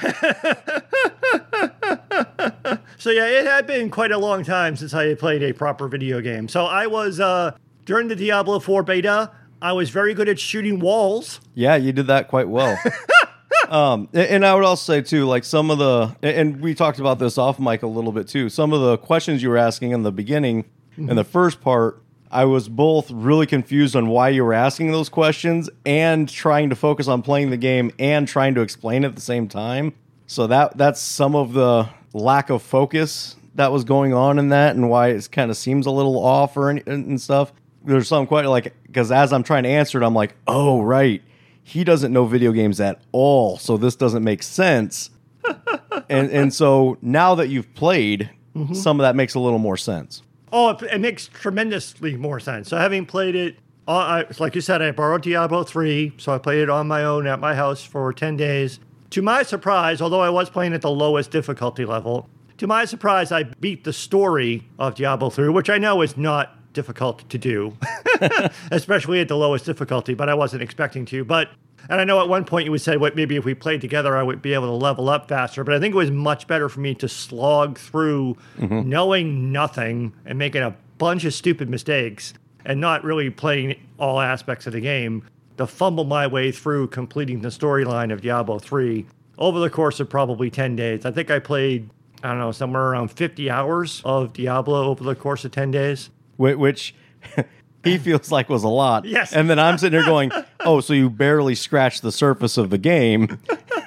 S2: so yeah, it had been quite a long time since I had played a proper video game. So I was uh during the Diablo 4 beta, I was very good at shooting walls.
S1: Yeah, you did that quite well. [laughs] um, and I would also say too, like some of the, and we talked about this off mic a little bit too. Some of the questions you were asking in the beginning, in the first part, I was both really confused on why you were asking those questions and trying to focus on playing the game and trying to explain at the same time. So that that's some of the lack of focus that was going on in that, and why it kind of seems a little off or and stuff. There's some quite like because as I'm trying to answer it, I'm like, oh right, he doesn't know video games at all, so this doesn't make sense. [laughs] and and so now that you've played, some of that makes a little more sense.
S2: Oh, it, it makes tremendously more sense. So having played it, uh, I, like you said, I borrowed Diablo 3, so I played it on my own at my house for 10 days. To my surprise, although I was playing at the lowest difficulty level, to my surprise, I beat the story of Diablo 3, which I know is not difficult to do, [laughs] especially at the lowest difficulty, but I wasn't expecting to. But and I know at one point you would say, "What maybe if we played together, I would be able to level up faster." But I think it was much better for me to slog through, mm-hmm. knowing nothing and making a bunch of stupid mistakes, and not really playing all aspects of the game. To fumble my way through completing the storyline of Diablo 3 over the course of probably 10 days. I think I played, I don't know, somewhere around 50 hours of Diablo over the course of 10 days.
S1: Whi- which [laughs] he feels like was a lot.
S2: Yes.
S1: And then I'm sitting here going, oh, so you barely scratched the surface of the game. [laughs]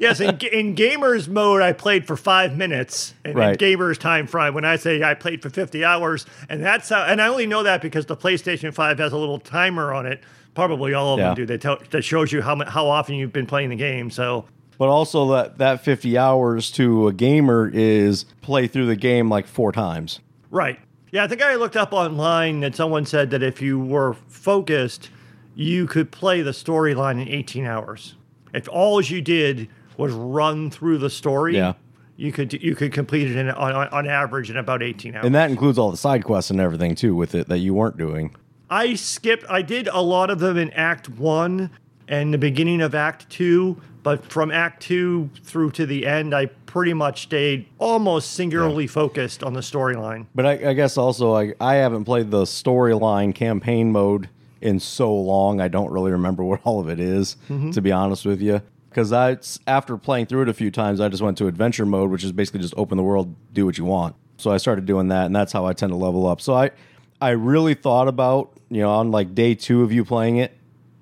S2: yes, in, in gamers mode, I played for five minutes. And
S1: Right.
S2: in gamers time frame, when I say I played for 50 hours, and that's how, and I only know that because the PlayStation 5 has a little timer on it. Probably all of
S1: Yeah.
S2: them do. That, tell, that shows you how, how often you've been playing the game. So,
S1: But also that that 50 hours to a gamer is play through the game like four times.
S2: Right. Yeah, I think I looked up online that someone said that if you were focused, you could play the storyline in 18 hours. If all you did was run through the story,
S1: Yeah.
S2: you could you could complete it in, on, on on average in about 18 hours.
S1: And that includes all the side quests and everything too with it that you weren't doing.
S2: I skipped. I did a lot of them in Act One and the beginning of Act Two, but from Act Two through to the end, I pretty much stayed almost singularly focused on the storyline.
S1: But I, I guess also I, I haven't played the storyline campaign mode in so long. I don't really remember [laughs] what all of it is, mm-hmm. to be honest with you. Because I after playing through it a few times, I just went to adventure mode, which is basically just open the world, do what you want. So I started doing that, and that's how I tend to level up. So I I really thought about you know on like day two of you playing it,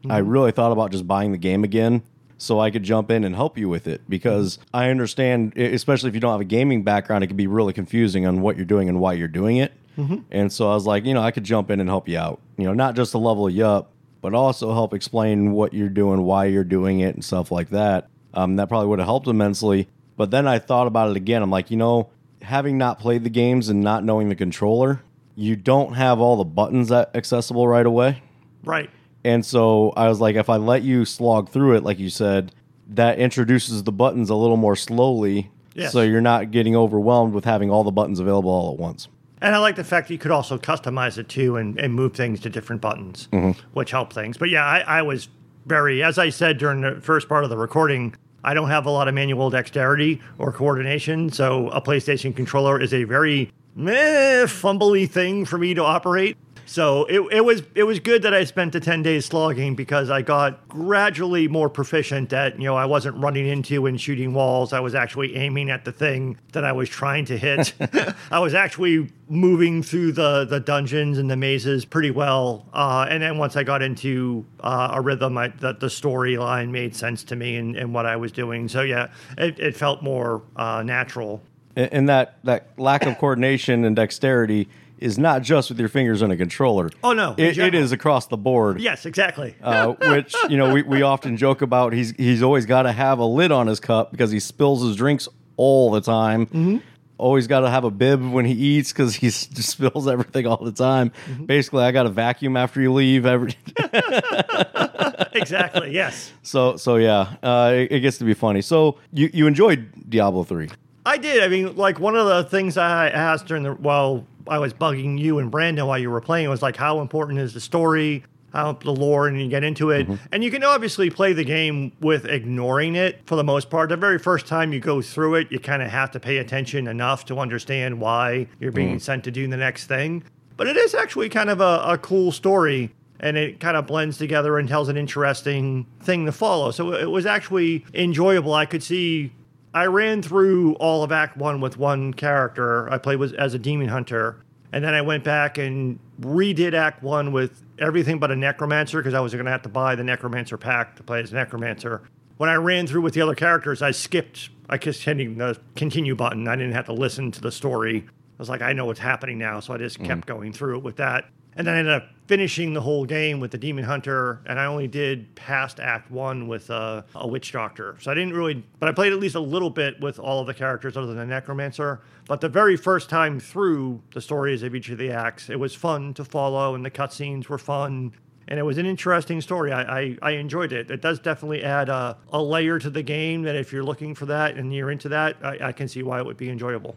S1: I mm-hmm. really thought about just buying the game again so I could jump in and help you with it because I understand, especially if you don't have a gaming background, it can be really confusing on what you're doing and why you're doing it. And so I was like, you know, I could jump in and help you out, you know, not just to level you up, but also help explain what you're doing, why you're doing it, and stuff like that. Um, that probably would have helped immensely. But then I thought about it again. I'm like, you know, having not played the games and not knowing the controller, you don't have all the buttons that accessible right away.
S2: Right.
S1: And so I was like, if I let you slog through it, like you said, that introduces the buttons a little more slowly.
S2: Yes.
S1: So you're not getting overwhelmed with having all the buttons available all at once.
S2: And I like the fact that you could also customize it too and, and move things to different buttons, mm-hmm. which help things. But yeah, I, I was very, as I said during the first part of the recording, I don't have a lot of manual dexterity or coordination. So a PlayStation controller is a very meh, fumbly thing for me to operate. So it, it was it was good that I spent the 10 days slogging because I got gradually more proficient at, you know, I wasn't running into and shooting walls. I was actually aiming at the thing that I was trying to hit. [laughs] I was actually moving through the, the dungeons and the mazes pretty well. Uh, and then once I got into uh, a rhythm, I, the, the storyline made sense to me and, and what I was doing. So yeah, it, it felt more uh, natural.
S1: And, and that, that lack of coordination and dexterity is not just with your fingers on a controller.
S2: Oh, no,
S1: It, it is across the board.
S2: Yes, exactly.
S1: uh, which you know we, we often joke about. He's he's always got to have a lid on his cup because he spills his drinks all the time.
S2: Mm-hmm.
S1: Always got to have a bib when he eats because he [laughs] just spills everything all the time.
S2: Mm-hmm.
S1: Basically, I got to vacuum after you leave. Every [laughs]
S2: exactly. Yes.
S1: so so yeah, uh, it, it gets to be funny. So you you enjoyed Diablo three.
S2: I did. I mean, like one of the things I asked during the while I was bugging you and Brandon while you were playing It was like, how important is the story, how the lore, and you get into it. Mm-hmm. And you can obviously play the game with ignoring it for the most part. The very first time you go through it, you kind of have to pay attention enough to understand why you're being mm. sent to do the next thing. But it is actually kind of a, a cool story. and it kind of blends together and tells an interesting thing to follow. So it was actually enjoyable. I could see. I ran through all of Act One with one character. I played with, as a demon hunter, and then I went back and redid Act One with everything but a necromancer because I was going to have to buy the necromancer pack to play as necromancer. When I ran through with the other characters, I skipped. I just hitting the continue button. I didn't have to listen to the story. I was like, I know what's happening now, so I just kept mm. going through it with that. And then I ended up finishing the whole game with the Demon Hunter, and I only did past Act One with uh, a Witch Doctor. So I didn't really, but I played at least a little bit with all of the characters other than the Necromancer. But the very first time through the stories of each of the acts, it was fun to follow, and the cutscenes were fun. And it was an interesting story. I, I, I enjoyed it. It does definitely add a, a layer to the game that if you're looking for that and you're into that, I, I can see why it would be enjoyable.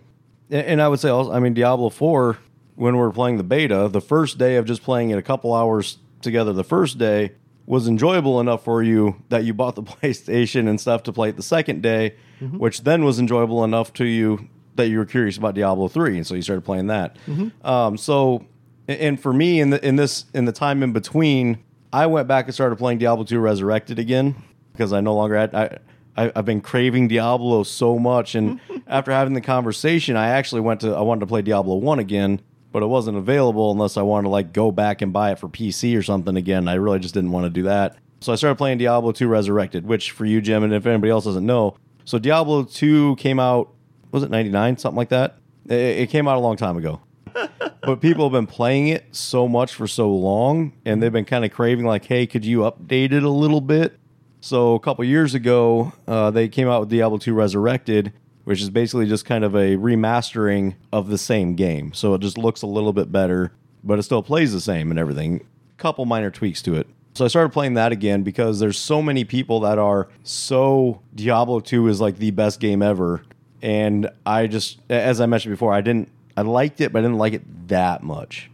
S1: And and I would say also, I mean, Diablo 4, when we were playing the beta, the first day of just playing it a couple hours together, the first day was enjoyable enough for you that you bought the [laughs] PlayStation and stuff to play it the second day, which then was enjoyable enough to you that you were curious about Diablo 3. And so you started playing that. Um, so, and for me, in the, in this, in the time in between, I went back and started playing Diablo 2 Resurrected again because I no longer had, I, I, I've been craving Diablo so much, and [laughs] after having the conversation, I actually went to I wanted to play Diablo one again, but it wasn't available unless I wanted to like go back and buy it for PC or something again. I really just didn't want to do that, so I started playing Diablo two Resurrected, which for you, Jim, and if anybody else doesn't know, so Diablo two came out was it ninety nine something like that? It, it came out a long time ago. [laughs] but people have been playing it so much for so long and they've been kind of craving like hey could you update it a little bit so a couple years ago, uh, they came out with Diablo 2 Resurrected, which is basically just kind of a remastering of the same game. So it just looks a little bit better, but it still plays the same and everything. Couple minor tweaks to it. So I started playing that again because there's so many people that are so Diablo 2 is like the best game ever. And I just, as I mentioned before, I didn't, I liked it, but I didn't like it that much.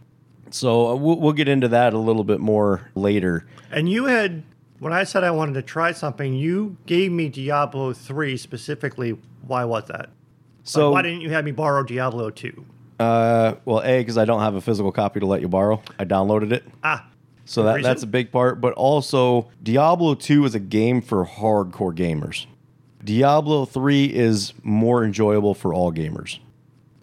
S1: So uh, we'll, we'll get into that a little bit more later.
S2: And you had, when I said I wanted to try something, you gave me Diablo 3 specifically. Why was that?
S1: So
S2: So why didn't you have me borrow Diablo 2?
S1: Uh, well, a because I don't have a physical copy to let you borrow. I downloaded it,
S2: Ah,
S1: so that,
S2: reason?
S1: that's a big part. But also, Diablo Two is a game for hardcore gamers. Diablo Three is more enjoyable for all gamers.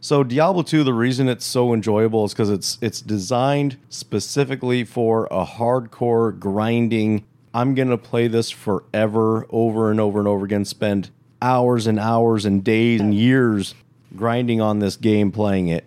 S1: So Diablo 2, the reason it's so enjoyable is because it's it's designed specifically for a hardcore grinding. I'm gonna play this forever, over and over and over again. Spend hours and hours and days and years grinding on this game, playing it.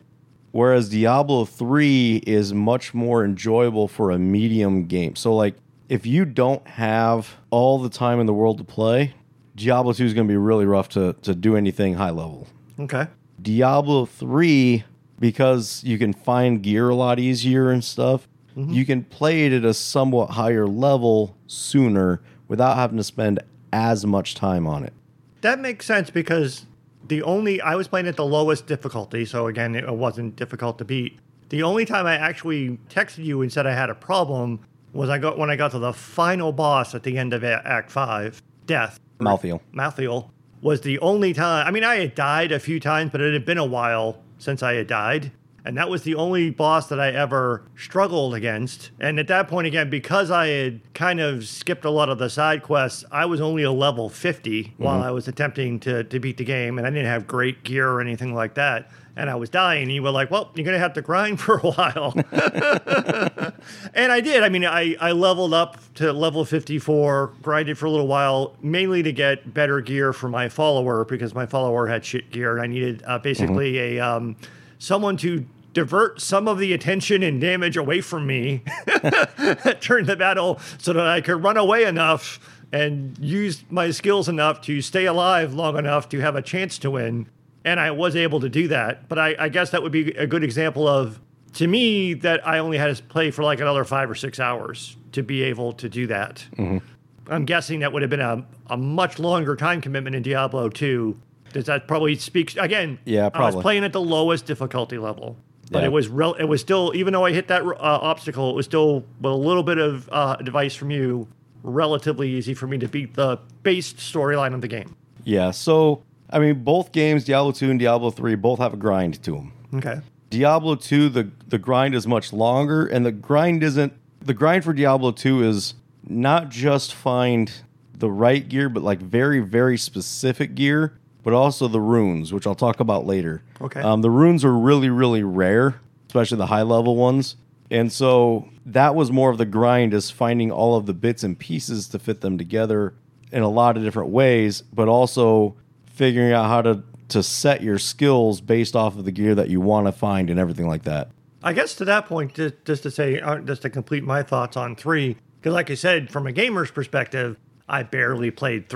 S1: Whereas Diablo 3 is much more enjoyable for a medium game. So like if you don't have all the time in the world to play, Diablo 2 is going to be really rough to to do anything high level.
S2: okay.
S1: Diablo 3, because you can find gear a lot easier and stuff, Mm-hmm. you can play it at a somewhat higher level sooner without having to spend as much time on it.
S2: That makes sense because the only I was playing at the lowest difficulty, so again, it wasn't difficult to beat. The only time I actually texted you and said I had a problem was I got when I got to the final boss at the end of Act Five, Death.
S1: Malthael.
S2: Malthael was the only time. I mean, I had died a few times, but it had been a while since I had died. And that was the only boss that I ever struggled against. And at that point, again, because I had kind of skipped a lot of the side quests, I was only a level 50 while I was attempting to, to beat the game. And I didn't have great gear or anything like that. And I was dying. And you were like, well, you're going to have to grind [laughs] for a while. [laughs] and I did. I mean, I, I leveled up to level 54, grinded for a little while, mainly to get better gear for my follower because my follower had shit gear. And I needed uh, basically a um, someone to divert some of the attention and damage away from me [laughs] during the battle so that I could run away enough and use my skills enough to stay alive long enough to have a chance to win. And I was able to do that. But I, I guess that would be a good example of, to me, that I only had to play for like another five or six hours to be able to do that. Mm-hmm. I'm guessing that would have been a, a much longer time commitment in Diablo 2. Does that probably speaks again?
S1: Yeah,
S2: I
S1: probably.
S2: was playing at the lowest difficulty level, but
S1: Yeah.
S2: it was rel- it was still even though I hit that uh, obstacle, it was still with a little bit of uh, advice from you, relatively easy for me to beat the base storyline of the game.
S1: Yeah, so I mean, both games, Diablo 2 and Diablo 3, both have a grind to them.
S2: Okay.
S1: Diablo 2, the, the grind is much longer, and the grind isn't The grind for Diablo 2 is not just find the right gear, but like very, very specific gear, but also the runes, which I'll talk about later.
S2: Okay.
S1: Um, the runes are really, really rare, especially the high level ones. And so that was more of the grind is finding all of the bits and pieces to fit them together in a lot of different ways, but also figuring out how to to set your skills based off of the gear that you want to find and everything like that.
S2: I guess to that point, just, just to say, uh, just to complete my thoughts on three, because like I said, from a gamer's perspective, I barely played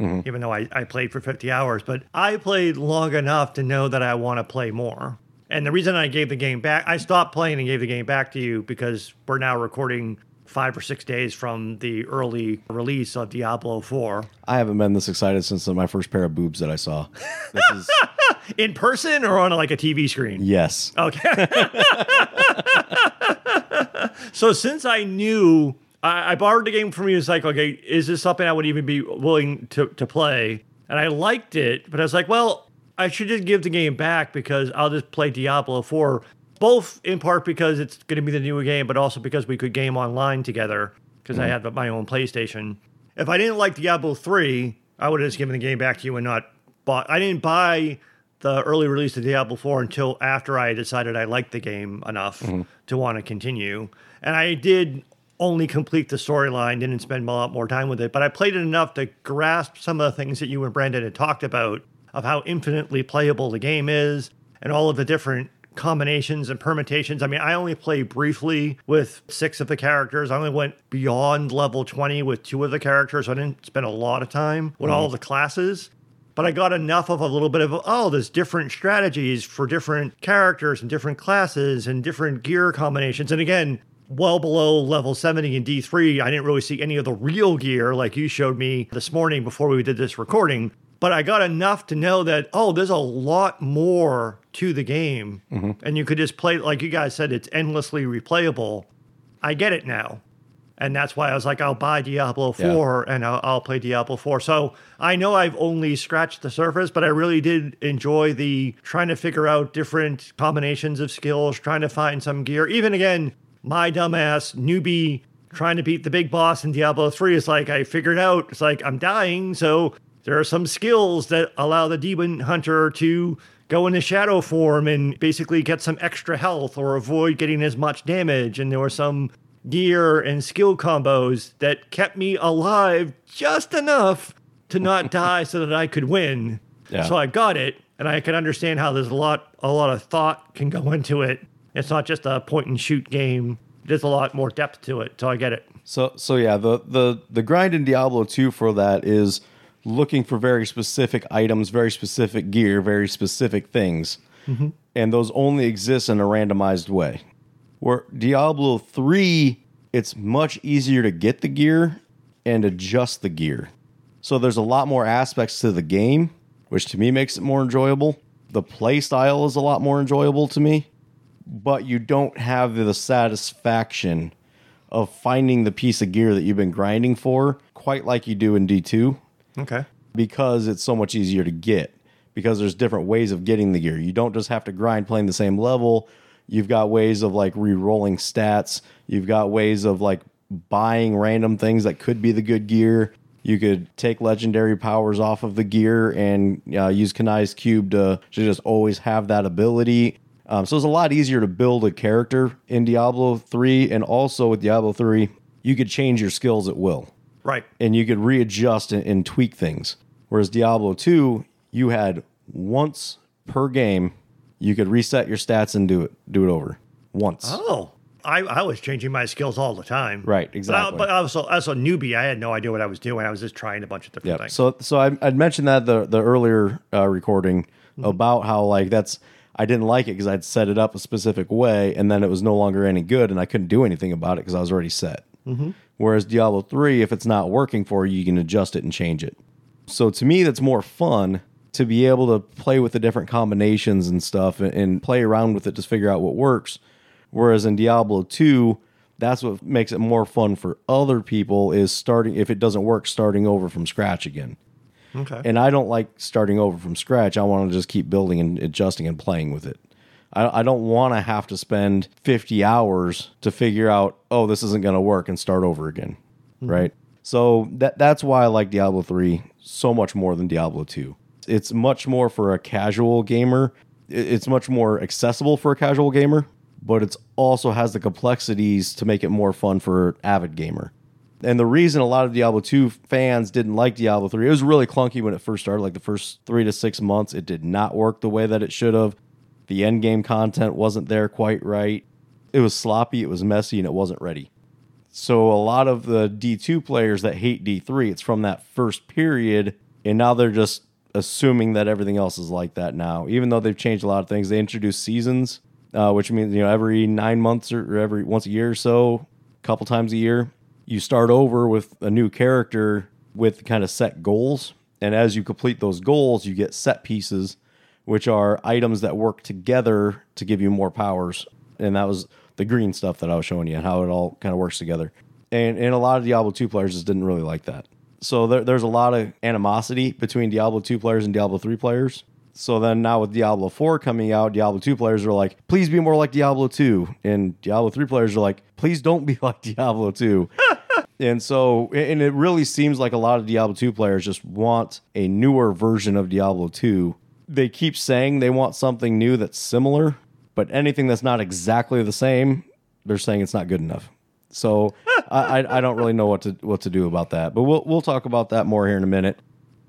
S2: 3 even though I, I played for 50 hours, but I played long enough to know that I want to play more. And the reason I gave the game back, I stopped playing and gave the game back to you because we're now recording five or six days from the early release of Diablo 4.
S1: I haven't been this excited since my first pair of boobs that I saw. This is [laughs]
S2: In person or on like a TV screen?
S1: yes.
S2: Okay. [laughs] so since I knew I, I borrowed the game from you, it's like, okay, is this something I would even be willing to, to play? And I liked it, but I was like, well, I should just give the game back because I'll just play Diablo 4, both in part because it's going to be the new game, but also because we could game online together because I mm-hmm. had my own PlayStation. If I didn't like Diablo 3, I would have just given the game back to you and not bought. I didn't buy the early release of Diablo 4 until after I decided I liked the game enough mm-hmm. to want to continue. And I did only complete the storyline, didn't spend a lot more time with it, but I played it enough to grasp some of the things that you and Brandon had talked about of how infinitely playable the game is and all of the different combinations and permutations. I mean, I only played briefly with six of the characters. I only went beyond level 20 with two of the characters. So I didn't spend a lot of time with all mm-hmm. the classes but I got enough of a little bit of oh, there's different strategies for different characters and different classes and different gear combinations. And again, well below level 70 in D3, I didn't really see any of the real gear like you showed me this morning before we did this recording. But I got enough to know that oh, there's a lot more to the game, mm-hmm. and you could just play like you guys said, it's endlessly replayable. I get it now. And that's why I was like, I'll buy Diablo 4 and I'll, I'll play Diablo 4. So I know I've only scratched the surface, but I really did enjoy the trying to figure out different combinations of skills, trying to find some gear. Even again, my dumbass newbie trying to beat the big boss in Diablo 3 is like, I figured out, it's like, I'm dying. So there are some skills that allow the demon hunter to go into shadow form and basically get some extra health or avoid getting as much damage. And there were some gear and skill combos that kept me alive just enough to not [laughs] die so that I could win.
S1: Yeah.
S2: So I got it and I can understand how there's a lot a lot of thought can go into it. It's not just a point and shoot game. There's a lot more depth to it. So I get it.
S1: So so yeah, the the the grind in Diablo 2 for that is looking for very specific items, very specific gear, very specific things. Mm-hmm. And those only exist in a randomized way. Where Diablo 3, it's much easier to get the gear and adjust the gear. So there's a lot more aspects to the game, which to me makes it more enjoyable. The play style is a lot more enjoyable to me, but you don't have the satisfaction of finding the piece of gear that you've been grinding for quite like you do in D2
S2: Okay.
S1: because it's so much easier to get because there's different ways of getting the gear. You don't just have to grind playing the same level. You've got ways of like re-rolling stats. You've got ways of like buying random things that could be the good gear. You could take legendary powers off of the gear and uh, use Kanai's cube to, to just always have that ability. Um, so it's a lot easier to build a character in Diablo 3. And also with Diablo 3, you could change your skills at will
S2: Right.
S1: and you could readjust and, and tweak things. Whereas Diablo 2, you had once per game, you could reset your stats and do it do it over once.
S2: Oh. I, I was changing my skills all the time.
S1: Right, exactly.
S2: but I was a, as a newbie, I had no idea what I was doing. I was just trying a bunch of different
S1: Yeah.
S2: things.
S1: So so I I'd mentioned that the the earlier uh, recording about how like that's I didn't like it because I'd set it up a specific way and then it was no longer any good and I couldn't do anything about it because I was already set. Mm-hmm. Whereas Diablo 3, if it's not working for you, you can adjust it and change it. So to me, that's more fun to be able to play with the different combinations and stuff and, and play around with it to figure out what works. Whereas in Diablo 2, that's what makes it more fun for other people is starting if it doesn't work, starting over from scratch again.
S2: Okay.
S1: And I don't like starting over from scratch. I want to just keep building and adjusting and playing with it. I, I don't want to have to spend 50 hours to figure out, oh, this isn't going to work and start over again. Mm-hmm. Right. So that that's why I like Diablo 3 so much more than Diablo 2. It's much more for a casual gamer. It's much more accessible for a casual gamer, but it also has the complexities to make it more fun for an avid gamer. And the reason a lot of Diablo 2 fans didn't like Diablo 3, it was really clunky when it first started, like the first three to six months. It did not work the way that it should have. The end game content wasn't there quite right. It was sloppy, it was messy, and it wasn't ready. So a lot of the D2 players that hate D3, it's from that first period, and now they're just assuming that everything else is like that now. Even though they've changed a lot of things, they introduced seasons, uh, which means you know every nine months or every once a year or so, a couple times a year, you start over with a new character with kind of set goals, and as you complete those goals, you get set pieces, which are items that work together to give you more powers, and that was the green stuff that I was showing you and how it all kind of works together. And and a lot of Diablo 2 players just didn't really like that. So there, there's a lot of animosity between Diablo 2 players and Diablo 3 players. So then now with Diablo 4 coming out, Diablo 2 players are like, please be more like Diablo 2. And Diablo 3 players are like, please don't be [laughs] like Diablo 2. And so, and it really seems like a lot of Diablo 2 players just want a newer version of Diablo 2. They keep saying they want something new that's similar, but anything that's not exactly the same, they're saying it's not good enough. So I, I don't really know what to what to do about that, but we'll we'll talk about that more here in a minute.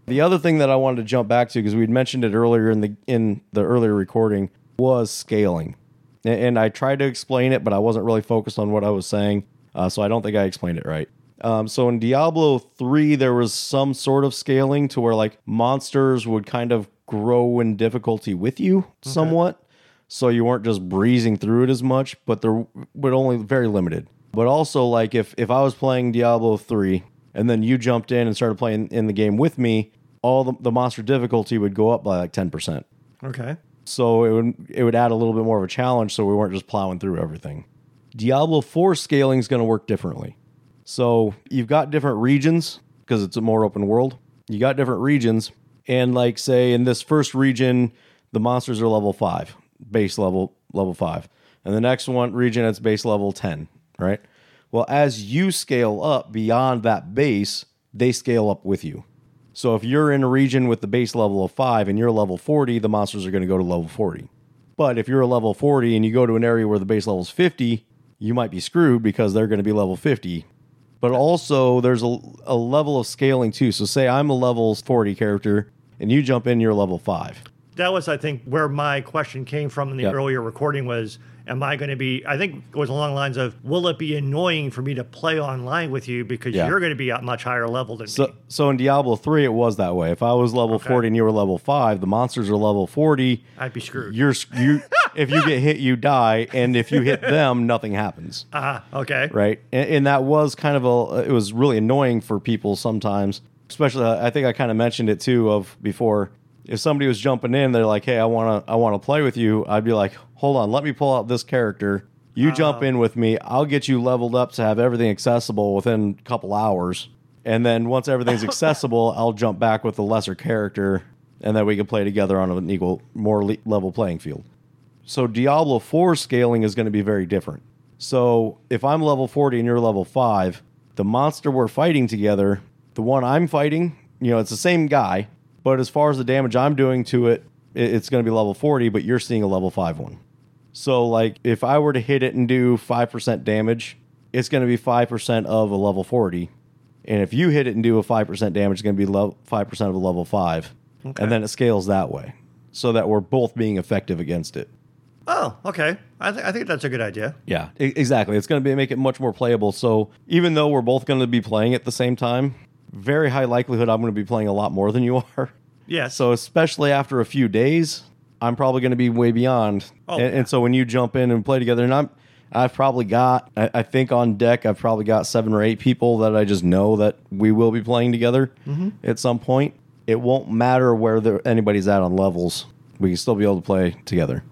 S1: The other thing that I wanted to jump back to because we'd mentioned it earlier in the in the earlier recording was scaling, and I tried to explain it, but I wasn't really focused on what I was saying, uh, so I don't think I explained it right. Um, so in Diablo three, there was some sort of scaling to where like monsters would kind of grow in difficulty with you somewhat so you weren't just breezing through it as much, but they're but only very limited. But also like if if I was playing Diablo 3 and then you jumped in and started playing in the game with me, all the, the monster difficulty would go up by like 10%.
S2: Okay.
S1: So it would it would add a little bit more of a challenge so we weren't just plowing through everything. Diablo 4 scaling is going to work differently. So you've got different regions because it's a more open world. You got different regions and like say in this first region the monsters are level 5, base level level 5. And the next one region it's base level 10, right? Well, as you scale up beyond that base, they scale up with you. So if you're in a region with the base level of 5 and you're level 40, the monsters are going to go to level 40. But if you're a level 40 and you go to an area where the base level is 50, you might be screwed because they're going to be level 50. But also, there's a, a level of scaling too. So, say I'm a level 40 character and you jump in, you're level 5.
S2: That was, I think, where my question came from in the
S1: Yep.
S2: earlier recording was, am I going to be, I think it was along the lines of, will it be annoying for me to play online with you because
S1: Yeah.
S2: you're going to be at much higher level than
S1: So,
S2: me?
S1: so in Diablo 3, it was that way. If I was level 40 and you were level 5, the monsters are level 40.
S2: I'd be screwed.
S1: You're you if you get hit, you die, and if you hit them, nothing happens.
S2: Ah, okay.
S1: right? And, and that was kind of a it was really annoying for people sometimes, especially I think I kind of mentioned it too of before. If somebody was jumping in, they're like, "Hey, I want to I want to play with you." I'd be like, "Hold on, let me pull out this character. You jump in with me. I'll get you leveled up to have everything accessible within a couple hours." And then once everything's [laughs] accessible, I'll jump back with the lesser character, and then we can play together on an equal, more le- level playing field. So Diablo 4 scaling is going to be very different. So if I'm level 40 and you're level 5, the monster we're fighting together, the one I'm fighting, you know, it's the same guy, but as far as the damage I'm doing to it, it- it's going to be level 40, but you're seeing a level 5 one. So like if I were to hit it and do 5% damage, it's going to be 5% of a level 40. And if you hit it and do a 5% damage, it's going to be level 5% of a level 5. And then it scales that way so that we're both being effective against it.
S2: Oh, okay. I, th- I think that's a good idea.
S1: Yeah, e- exactly. It's going to be make it much more playable. So even though we're both going to be playing at the same time, very high likelihood I'm going to be playing a lot more than you [laughs] are.
S2: Yeah.
S1: So especially after a few days, I'm probably going to be way beyond.
S2: Oh,
S1: and,
S2: yeah.
S1: and so when you jump in and play together, and I'm, I've probably got, I, I think on deck, I've probably got seven or eight people that I just know that we will be playing together
S2: Mm-hmm.
S1: at some point. It won't matter where there, anybody's at on levels. We can still be able to play together.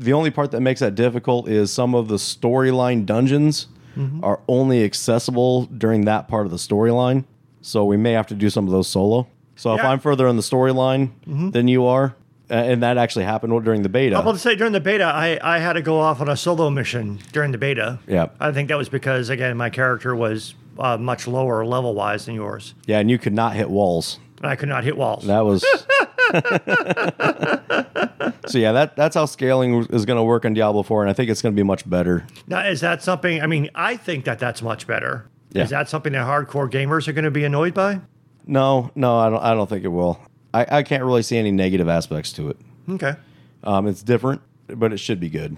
S1: The only part that makes that difficult is some of the storyline dungeons
S2: Mm-hmm.
S1: are only accessible during that part of the storyline. So we may have to do some of those solo. So if I'm further in the storyline than you are, and that actually happened during the beta.
S2: I'm about to say during the beta, I, I had to go off on a solo mission during the beta.
S1: Yeah.
S2: I think that was because again my character was uh, much lower level wise than yours,
S1: yeah, and you could not hit walls.
S2: And I could not hit walls.
S1: That was. [laughs] so yeah, that that's how scaling is going to work in Diablo 4, and I think it's going to be much better.
S2: Now, is that something? I mean, I think that that's much better.
S1: Yeah.
S2: Is that something that hardcore gamers are going to be annoyed by?
S1: No, no, I don't. I don't think it will. I, I can't really see any negative aspects to it.
S2: Okay.
S1: Um, it's different, but it should be good.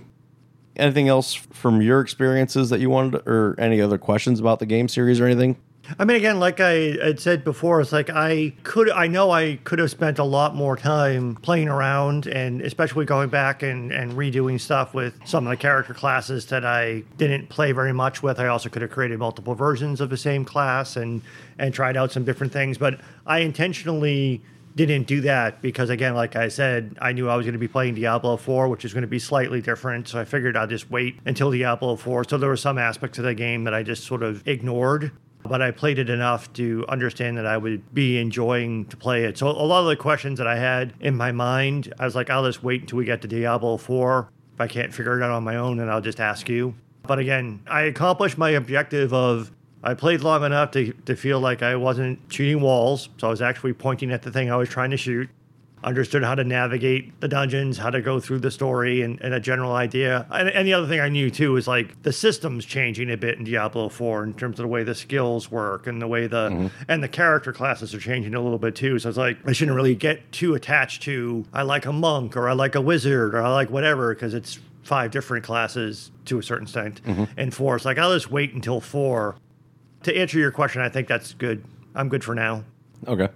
S1: Anything else from your experiences that you wanted, to, or any other questions about the game series or anything?
S2: I mean, again, like I had said before, it's like I could, I know I could have spent a lot more time playing around and especially going back and, and redoing stuff with some of the character classes that I didn't play very much with. I also could have created multiple versions of the same class and, and tried out some different things. But I intentionally didn't do that because, again, like I said, I knew I was going to be playing Diablo 4, which is going to be slightly different. So I figured I'd just wait until Diablo 4. So there were some aspects of the game that I just sort of ignored but I played it enough to understand that I would be enjoying to play it. So a lot of the questions that I had in my mind, I was like, I'll just wait until we get to Diablo 4. If I can't figure it out on my own, then I'll just ask you. But again, I accomplished my objective of I played long enough to, to feel like I wasn't shooting walls. So I was actually pointing at the thing I was trying to shoot. Understood how to navigate the dungeons, how to go through the story, and, and a general idea. And, and the other thing I knew too is like the system's changing a bit in Diablo 4 in terms of the way the skills work and the way the mm-hmm. and the character classes are changing a little bit too. So it's like I shouldn't really get too attached to I like a monk or I like a wizard or I like whatever because it's five different classes to a certain extent. Mm-hmm. And four, it's like I'll just wait until four. To answer your question, I think that's good. I'm good for now.
S1: Okay.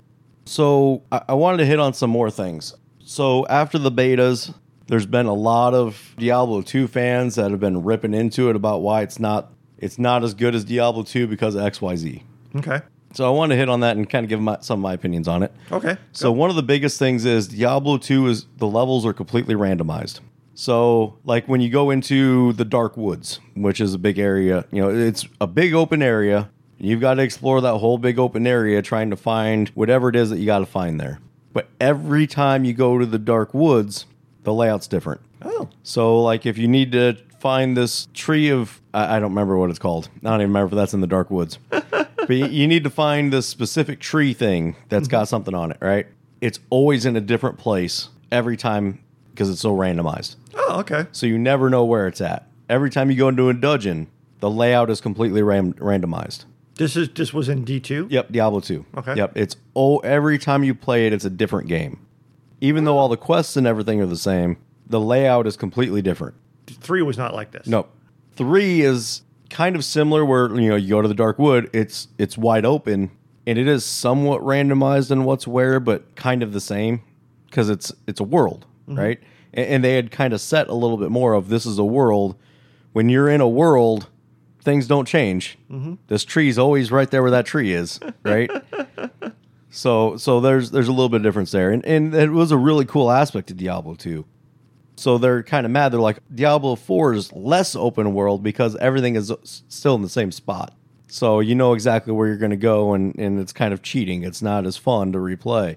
S1: So I, I wanted to hit on some more things. So after the betas, there's been a lot of Diablo 2 fans that have been ripping into it about why it's not it's not as good as Diablo 2 because of XYZ.
S2: Okay.
S1: So I wanted to hit on that and kind of give my, some of my opinions on it.
S2: Okay.
S1: So one of the biggest things is Diablo 2 is the levels are completely randomized. So like when you go into the dark woods, which is a big area, you know, it's a big open area. You've got to explore that whole big open area trying to find whatever it is that you got to find there. But every time you go to the dark woods, the layout's different.
S2: Oh.
S1: So like if you need to find this tree of I, I don't remember what it's called. I don't even remember if that's in the dark woods. [laughs] but you, you need to find this specific tree thing that's got mm-hmm. something on it, right? It's always in a different place every time because it's so randomized.
S2: Oh, okay.
S1: So you never know where it's at. Every time you go into a dungeon, the layout is completely ram- randomized.
S2: This is this was in D two.
S1: Yep, Diablo 2.
S2: Okay.
S1: Yep, it's oh every time you play it it's a different game. Even though all the quests and everything are the same, the layout is completely different.
S2: Three was not like this.
S1: No. 3 is kind of similar where you know you go to the dark wood, it's it's wide open and it is somewhat randomized in what's where but kind of the same because it's it's a world, mm-hmm. right? And, and they had kind of set a little bit more of this is a world. When you're in a world, things don't change. Mm-hmm. This tree's always right there where that tree is, right? [laughs] so so there's there's a little bit of difference there, and and it was a really cool aspect of Diablo 2. So they're kind of mad. They're like Diablo 4 is less open world because everything is still in the same spot. So you know exactly where you're going to go, and and it's kind of cheating. It's not as fun to replay,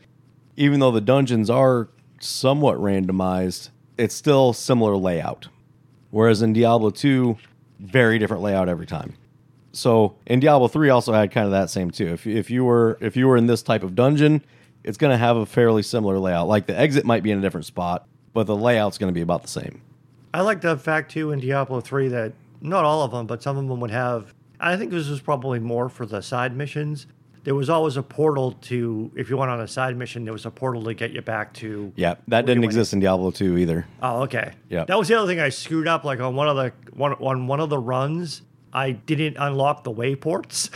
S1: even though the dungeons are somewhat randomized. It's still similar layout. Whereas in Diablo 2, very different layout every time. So in Diablo 3 also had kind of that same too. If if you were if you were in this type of dungeon, it's going to have a fairly similar layout. Like the exit might be in a different spot, but the layout's going to be about the same.
S2: I like the fact too in Diablo three that not all of them, but some of them would have. I think this was probably more for the side missions. There was always a portal to if you went on a side mission, there was a portal to get you back to.
S1: Yeah, that didn't exist in Diablo 2 either.
S2: Oh, okay.
S1: Yeah.
S2: That was the other thing I screwed up. Like on one of the one on one of the runs, I didn't unlock the wayports.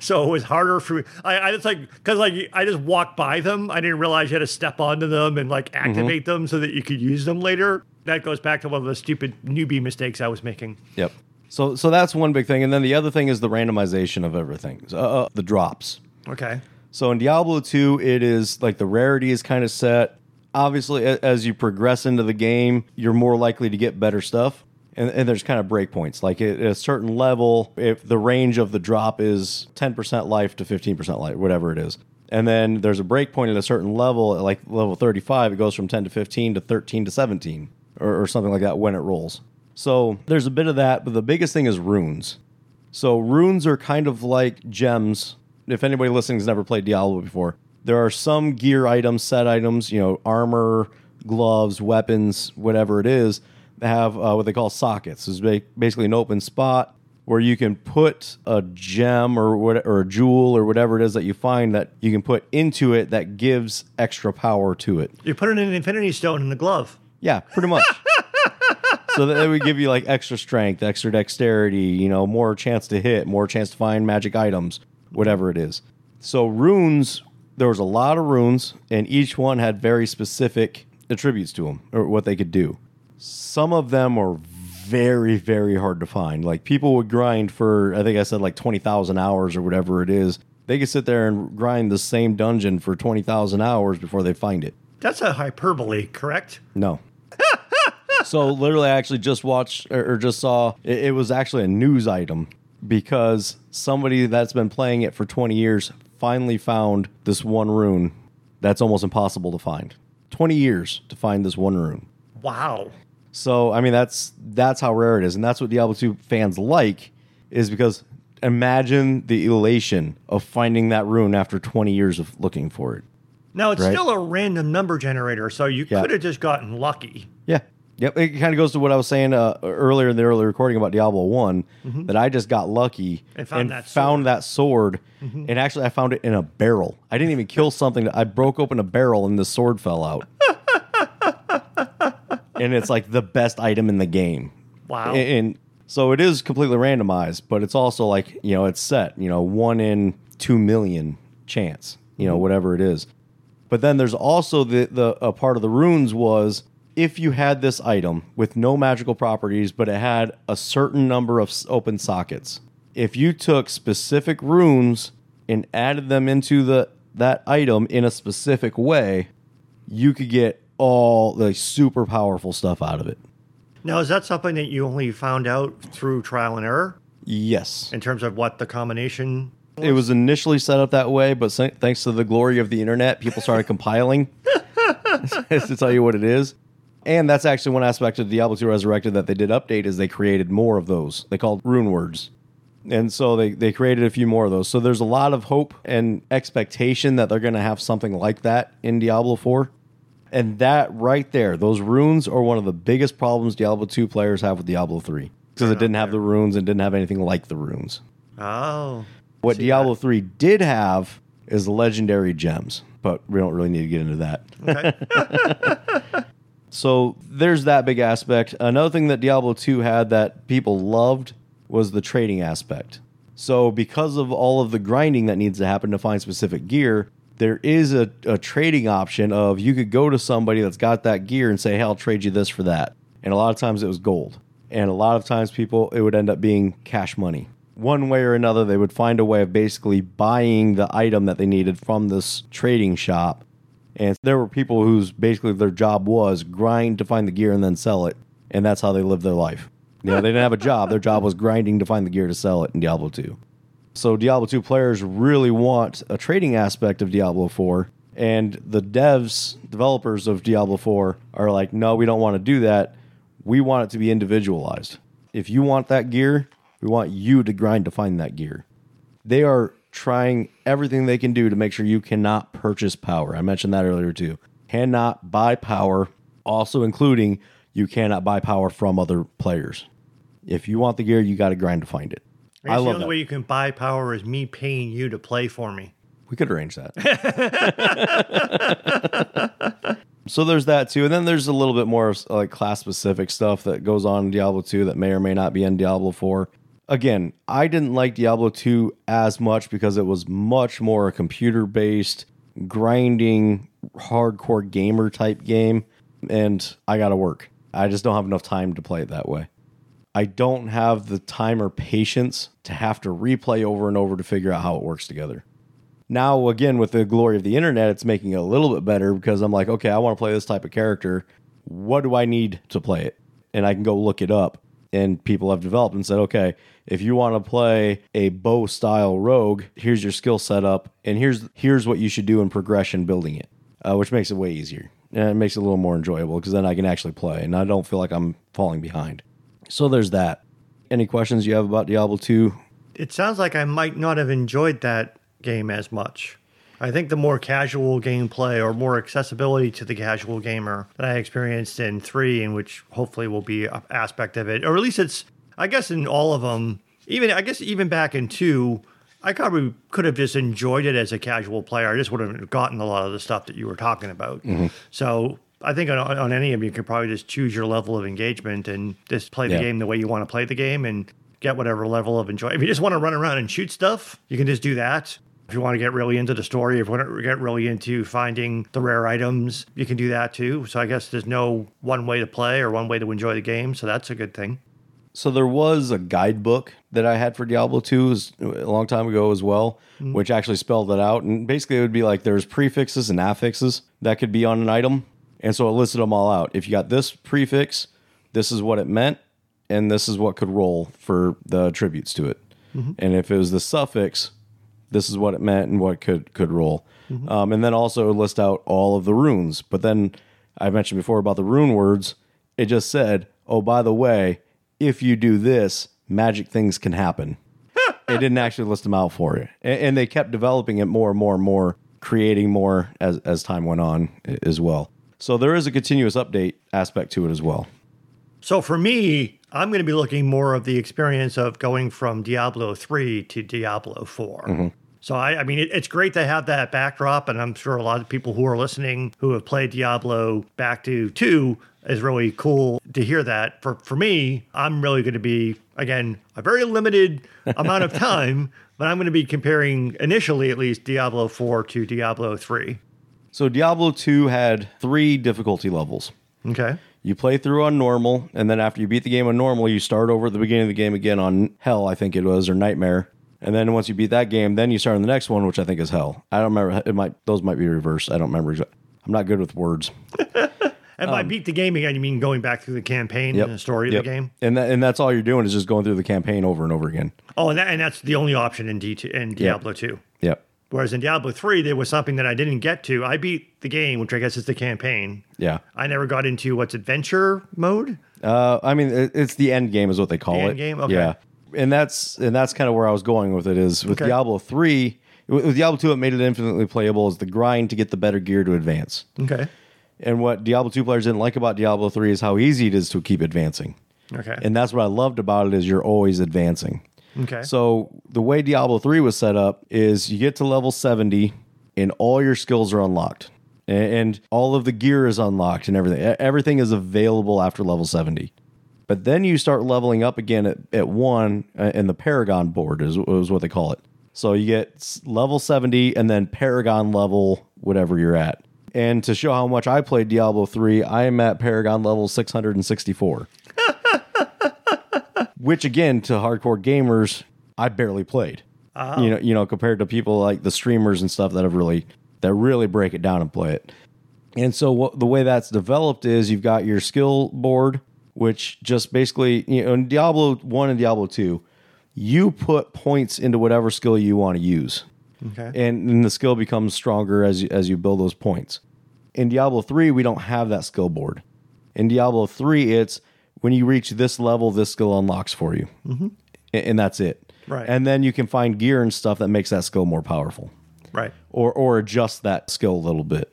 S2: [laughs] so it was harder for me. I, I just like because like I just walked by them. I didn't realize you had to step onto them and like mm-hmm. activate them so that you could use them later. That goes back to one of the stupid newbie mistakes I was making.
S1: Yep. So so that's one big thing, and then the other thing is the randomization of everything. So, uh, uh, the drops.
S2: Okay.
S1: So in Diablo 2, it is like the rarity is kind of set. Obviously, a- as you progress into the game, you're more likely to get better stuff. And, and there's kind of breakpoints. Like at a certain level, if the range of the drop is 10% life to 15% life, whatever it is, And then there's a break point at a certain level, at like level 35, it goes from 10 to 15 to 13 to 17 or, or something like that when it rolls. So there's a bit of that, but the biggest thing is runes. So runes are kind of like gems. If anybody listening has never played Diablo before, there are some gear items, set items, you know, armor, gloves, weapons, whatever it is, that have uh, what they call sockets. It's ba- basically an open spot where you can put a gem or what, or a jewel or whatever it is that you find that you can put into it that gives extra power to it.
S2: You put in an infinity stone in the glove.
S1: Yeah, pretty much. [laughs] so that would give you like extra strength, extra dexterity, you know, more chance to hit, more chance to find magic items, whatever it is. So runes, there was a lot of runes, and each one had very specific attributes to them or what they could do. Some of them are very, very hard to find. Like people would grind for, I think I said like twenty thousand hours or whatever it is. They could sit there and grind the same dungeon for twenty thousand hours before they find it.
S2: That's a hyperbole, correct?
S1: No. So literally, I actually just watched or, or just saw it, it was actually a news item because somebody that's been playing it for 20 years finally found this one rune that's almost impossible to find. 20 years to find this one rune.
S2: Wow.
S1: So I mean that's that's how rare it is, and that's what Diablo 2 fans like, is because imagine the elation of finding that rune after 20 years of looking for it.
S2: Now it's
S1: Right.
S2: still a random number generator, so you
S1: Yeah.
S2: could have just gotten lucky.
S1: Yeah. Yep. It kind of goes to what I was saying uh, earlier in the early recording about Diablo one mm-hmm. that I just got lucky
S2: And found that
S1: found
S2: sword.
S1: that sword, mm-hmm. and actually I found it in a barrel. I didn't even kill something. I broke open a barrel and the sword fell out. [laughs] and it's like the best item in the game.
S2: Wow.
S1: And, and so it is completely randomized, but it's also like you know it's set. You know, one in two million chance. You know, mm-hmm. whatever it is. But then there's also the the a part of the runes was if you had this item with no magical properties, but it had a certain number of open sockets. If you took specific runes and added them into the that item in a specific way, you could get all the super powerful stuff out of it.
S2: now, is that something that you only found out through trial and error
S1: Yes.
S2: in terms of what the combination?
S1: It was initially set up that way, but thanks to the glory of the internet, people started [laughs] compiling [laughs] to tell you what it is. And that's actually one aspect of Diablo 2 Resurrected that they did update is they created more of those. They called rune words. And so they, they created a few more of those. So there's a lot of hope and expectation that they're going to have something like that in Diablo 4. And that right there, those runes are one of the biggest problems Diablo 2 players have with Diablo 3. Because it didn't have the runes and didn't have anything like the runes.
S2: Oh,
S1: What
S2: See
S1: Diablo 3 did have is legendary gems, but we don't really need to get into that.
S2: okay. [laughs] [laughs]
S1: So there's that big aspect. Another thing that Diablo 2 had that people loved was the trading aspect. So because of all of the grinding that needs to happen to find specific gear, there is a, a trading option of you could go to somebody that's got that gear and say, hey, I'll trade you this for that. And a lot of times it was gold. And a lot of times people, it would end up being cash money. One way or another, they would find a way of basically buying the item that they needed from this trading shop and there were people whose basically their job was grind to find the gear and then sell it. And that's how they lived their life. You know, they didn't have a job. Their job was grinding to find the gear to sell it in Diablo 2. So Diablo 2 players really want a trading aspect of Diablo 4. And the devs, developers of Diablo 4 are like, no, we don't want to do that. We want it to be individualized. If you want that gear, we want you to grind to find that gear they are trying everything they can do to make sure you cannot purchase power. I mentioned that earlier too. Cannot buy power, also including you cannot buy power from other players. If you want the gear, you got to grind to find it.
S2: I
S1: I
S2: the only
S1: that.
S2: way you can buy power is me paying you to play for me.
S1: We could arrange that. [laughs] so there's that too, and then there's a little bit more like class specific stuff that goes on in Diablo 2 that may or may not be in Diablo 4. Again, I didn't like Diablo 2 as much because it was much more a computer based, grinding, hardcore gamer type game, and I got to work. I just don't have enough time to play it that way. I don't have the time or patience to have to replay over and over to figure out how it works together. Now, again, with the glory of the internet, it's making it a little bit better because I'm like, okay, I want to play this type of character. What do I need to play it? And I can go look it up. And people have developed and said, okay, if you want to play a bow style rogue, here's your skill setup, and here's here's what you should do in progression building it, uh, which makes it way easier. And it makes it a little more enjoyable because then I can actually play, and I don't feel like I'm falling behind. So there's that. Any questions you have about Diablo 2?
S2: It sounds like I might not have enjoyed that game as much. I think the more casual gameplay or more accessibility to the casual gamer that I experienced in three, and which hopefully will be an aspect of it, or at least it's, I guess, in all of them. Even I guess even back in two, I probably could have just enjoyed it as a casual player. I just wouldn't have gotten a lot of the stuff that you were talking about. Mm-hmm. So I think on, on any of them, you can probably just choose your level of engagement and just play the
S1: Yeah.
S2: game the way you want to play the game and get whatever level of enjoy. If you just want to run around and shoot stuff, you can just do that. If you want to get really into the story, if you want to get really into finding the rare items, you can do that too. So I guess there's no one way to play or one way to enjoy the game. So that's a good thing.
S1: So there was a guidebook that I had for Diablo 2 a long time ago as well, mm. which actually spelled it out. And basically, it would be like there's prefixes and affixes that could be on an item. And so it listed them all out. If you got this prefix, this is what it meant, and this is what could roll for the attributes to it. Mm-hmm. And if it was the suffix, this is what it meant and what could could roll. Um, and then also list out all of the runes. But then I mentioned before about the rune words. It just said, "Oh, by the way, if you do this, magic things can happen." [laughs] it didn't actually list them out for you, and, and they kept developing it more and more and more, creating more as as time went on as well. So there is a continuous update aspect to it as well.
S2: So for me, I'm going to be looking more of the experience of going from Diablo 3 to Diablo 4. Mm-hmm. So I, I mean, it, it's great to have that backdrop, and I'm sure a lot of people who are listening who have played Diablo back to 2 is really cool to hear that. For for me, I'm really going to be again a very limited [laughs] amount of time, but I'm going to be comparing initially at least Diablo 4 to Diablo 3.
S1: So Diablo 2 had three difficulty levels.
S2: Okay.
S1: You play through on normal, and then after you beat the game on normal, you start over at the beginning of the game again on hell, I think it was, or nightmare. And then once you beat that game, then you start on the next one, which I think is hell. I don't remember. It might those might be reversed. I don't remember. I'm not good with words. [laughs]
S2: And by um, beat the game again, you mean going back through the campaign and the story
S1: Yep.
S2: of the game?
S1: And that, and that's all you're doing is just going through the campaign over and over again.
S2: Oh, and, that, and that's the only option in D2 in Diablo 2.
S1: Yep.
S2: Whereas in Diablo 3, there was something that I didn't get to. I beat the game, which I guess is the campaign.
S1: Yeah.
S2: I never got into what's adventure mode.
S1: Uh, I mean, it's the end game, is what they call
S2: The
S1: it.
S2: end game? Okay.
S1: Yeah, and that's and that's kind of where I was going with it. Is with
S2: Okay.
S1: Diablo three, with with Diablo two, it made it infinitely playable. Is the grind to get the better gear to advance.
S2: Okay.
S1: And what Diablo two players didn't like about Diablo three is how easy it is to keep advancing.
S2: Okay.
S1: And that's what I loved about it is you're always advancing.
S2: Okay.
S1: So the way Diablo 3 was set up is you get to level 70 and all your skills are unlocked. A- And all of the gear is unlocked and everything. Everything is available after level 70. But then you start leveling up again at, at one, uh, and the Paragon board is, is what they call it. So you get level 70 and then Paragon level, whatever you're at. And to show how much I played Diablo 3, I am at Paragon level 664 which again to hardcore gamers i barely played uh-huh. you know you know compared to people like the streamers and stuff that have really that really break it down and play it and so what the way that's developed is you've got your skill board which just basically you know in diablo 1 and diablo 2 you put points into whatever skill you want to use
S2: okay.
S1: and, and the skill becomes stronger as you, as you build those points. In Diablo 3, we don't have that skill board. In Diablo 3, it's when you reach this level, this skill unlocks for you. Mm-hmm. A- And, that's it.
S2: Right.
S1: And then you can find gear and stuff that makes that skill more powerful
S2: right.
S1: or, or adjust that skill a little bit.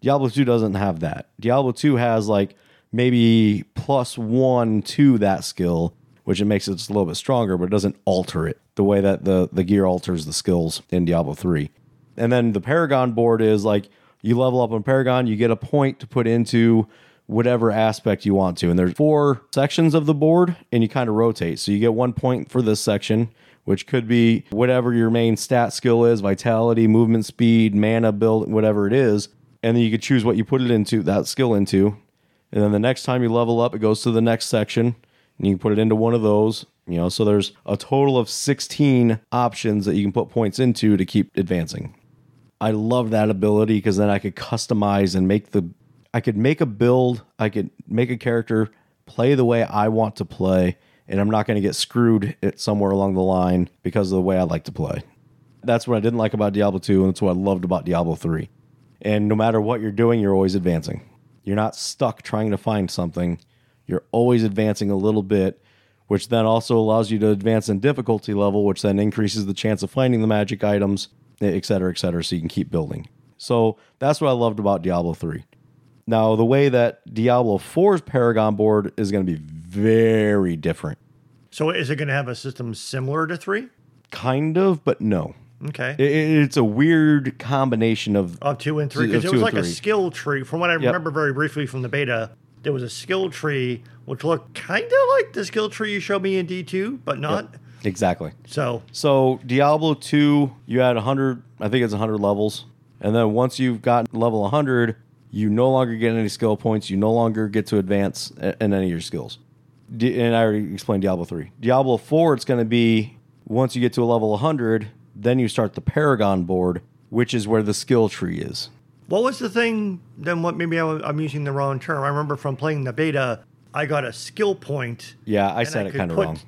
S1: Diablo 2 doesn't have that. Diablo 2 has like maybe plus one to that skill, which it makes it just a little bit stronger, but it doesn't alter it the way that the, the gear alters the skills in Diablo 3. And then the Paragon board is like you level up on Paragon, you get a point to put into whatever aspect you want to. And there's four sections of the board, and you kind of rotate. So you get one point for this section, which could be whatever your main stat skill is vitality, movement speed, mana build, whatever it is. And then you could choose what you put it into, that skill into. And then the next time you level up, it goes to the next section, and you can put it into one of those. You know, so there's a total of 16 options that you can put points into to keep advancing. I love that ability because then I could customize and make the I could make a build, I could make a character play the way I want to play and I'm not going to get screwed at somewhere along the line because of the way I like to play. That's what I didn't like about Diablo 2, and that's what I loved about Diablo 3. And no matter what you're doing, you're always advancing. You're not stuck trying to find something. You're always advancing a little bit, which then also allows you to advance in difficulty level, which then increases the chance of finding the magic items, et cetera, et cetera, so you can keep building. So that's what I loved about Diablo 3. Now, the way that Diablo 4's Paragon board is going to be very different.
S2: So is it going to have a system similar to three?
S1: Kind of, but no.
S2: Okay.
S1: It- it- it's a weird combination of
S2: of two and three because it was like a skill tree. From what I remember very briefly from the beta, there was a skill tree which looked kind of like the skill tree you showed me in D two, but not.
S1: exactly.
S2: So
S1: So Diablo 2, you had 100, I think it's 100 levels. And then once you've got level 100, you no longer get any skill points. You no longer get to advance in any of your skills. And I already explained Diablo 3. Diablo 4, it's going to be once you get to a level 100, then you start the Paragon board, which is where the skill tree is.
S2: what was the thing? Then what? Maybe I, am using the wrong term. I remember from playing the beta, I got a skill point.
S1: Yeah, I said it
S2: could
S1: kind of wrong.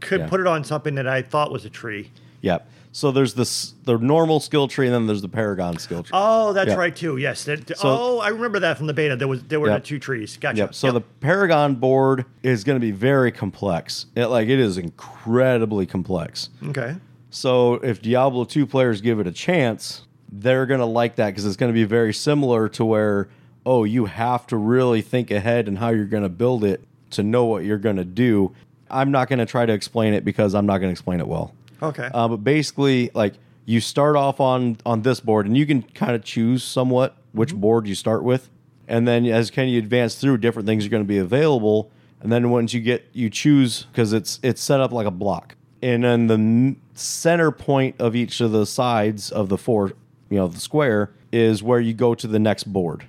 S2: Could
S1: Yeah.
S2: put it on something that I thought was a tree.
S1: Yep. So there's this the normal skill tree, and then there's the Paragon skill tree.
S2: Oh, that's
S1: Yeah.
S2: right too. Yes. That,
S1: So-
S2: oh, I remember that from the beta. There was there were
S1: Yep.
S2: the two trees. Gotcha.
S1: Yep. So the Paragon board is going to be very complex. It, like it is incredibly complex.
S2: okay.
S1: So if Diablo 2 players give it a chance, they're going to like that because it's going to be very similar to where, oh, you have to really think ahead and how you're going to build it to know what you're going to do. I'm not going to try to explain it because I'm not going to explain it well.
S2: Okay.
S1: Uh, but basically, like you start off on on this board, and you can kind of choose somewhat which board you start with, and then as can you advance through, different things are going to be available. And then once you get you choose because it's it's set up like a block, and then the center point of each of the sides of the four, you know, the square is where you go to the next board,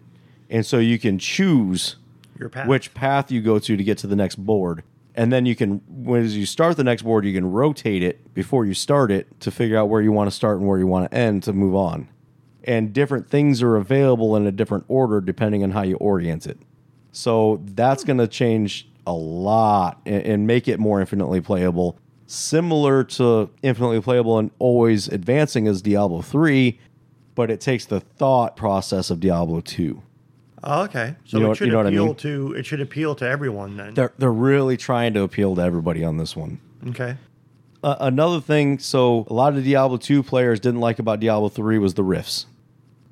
S1: and so you can choose
S2: Your path.
S1: which path you go to to get to the next board. And then you can, when as you start the next board, you can rotate it before you start it to figure out where you want to start and where you want to end to move on. And different things are available in a different order depending on how you orient it. So that's going to change a lot and, and make it more infinitely playable. Similar to infinitely playable and always advancing as Diablo 3, but it takes the thought process of Diablo 2.
S2: Oh, okay. So
S1: You know
S2: it should
S1: you know what I
S2: appeal
S1: mean?
S2: to it should appeal to everyone then.
S1: They're, they're really trying to appeal to everybody on this one.
S2: okay.
S1: Uh, another thing, so a lot of Diablo 2 players didn't like about Diablo 3 was the rifts.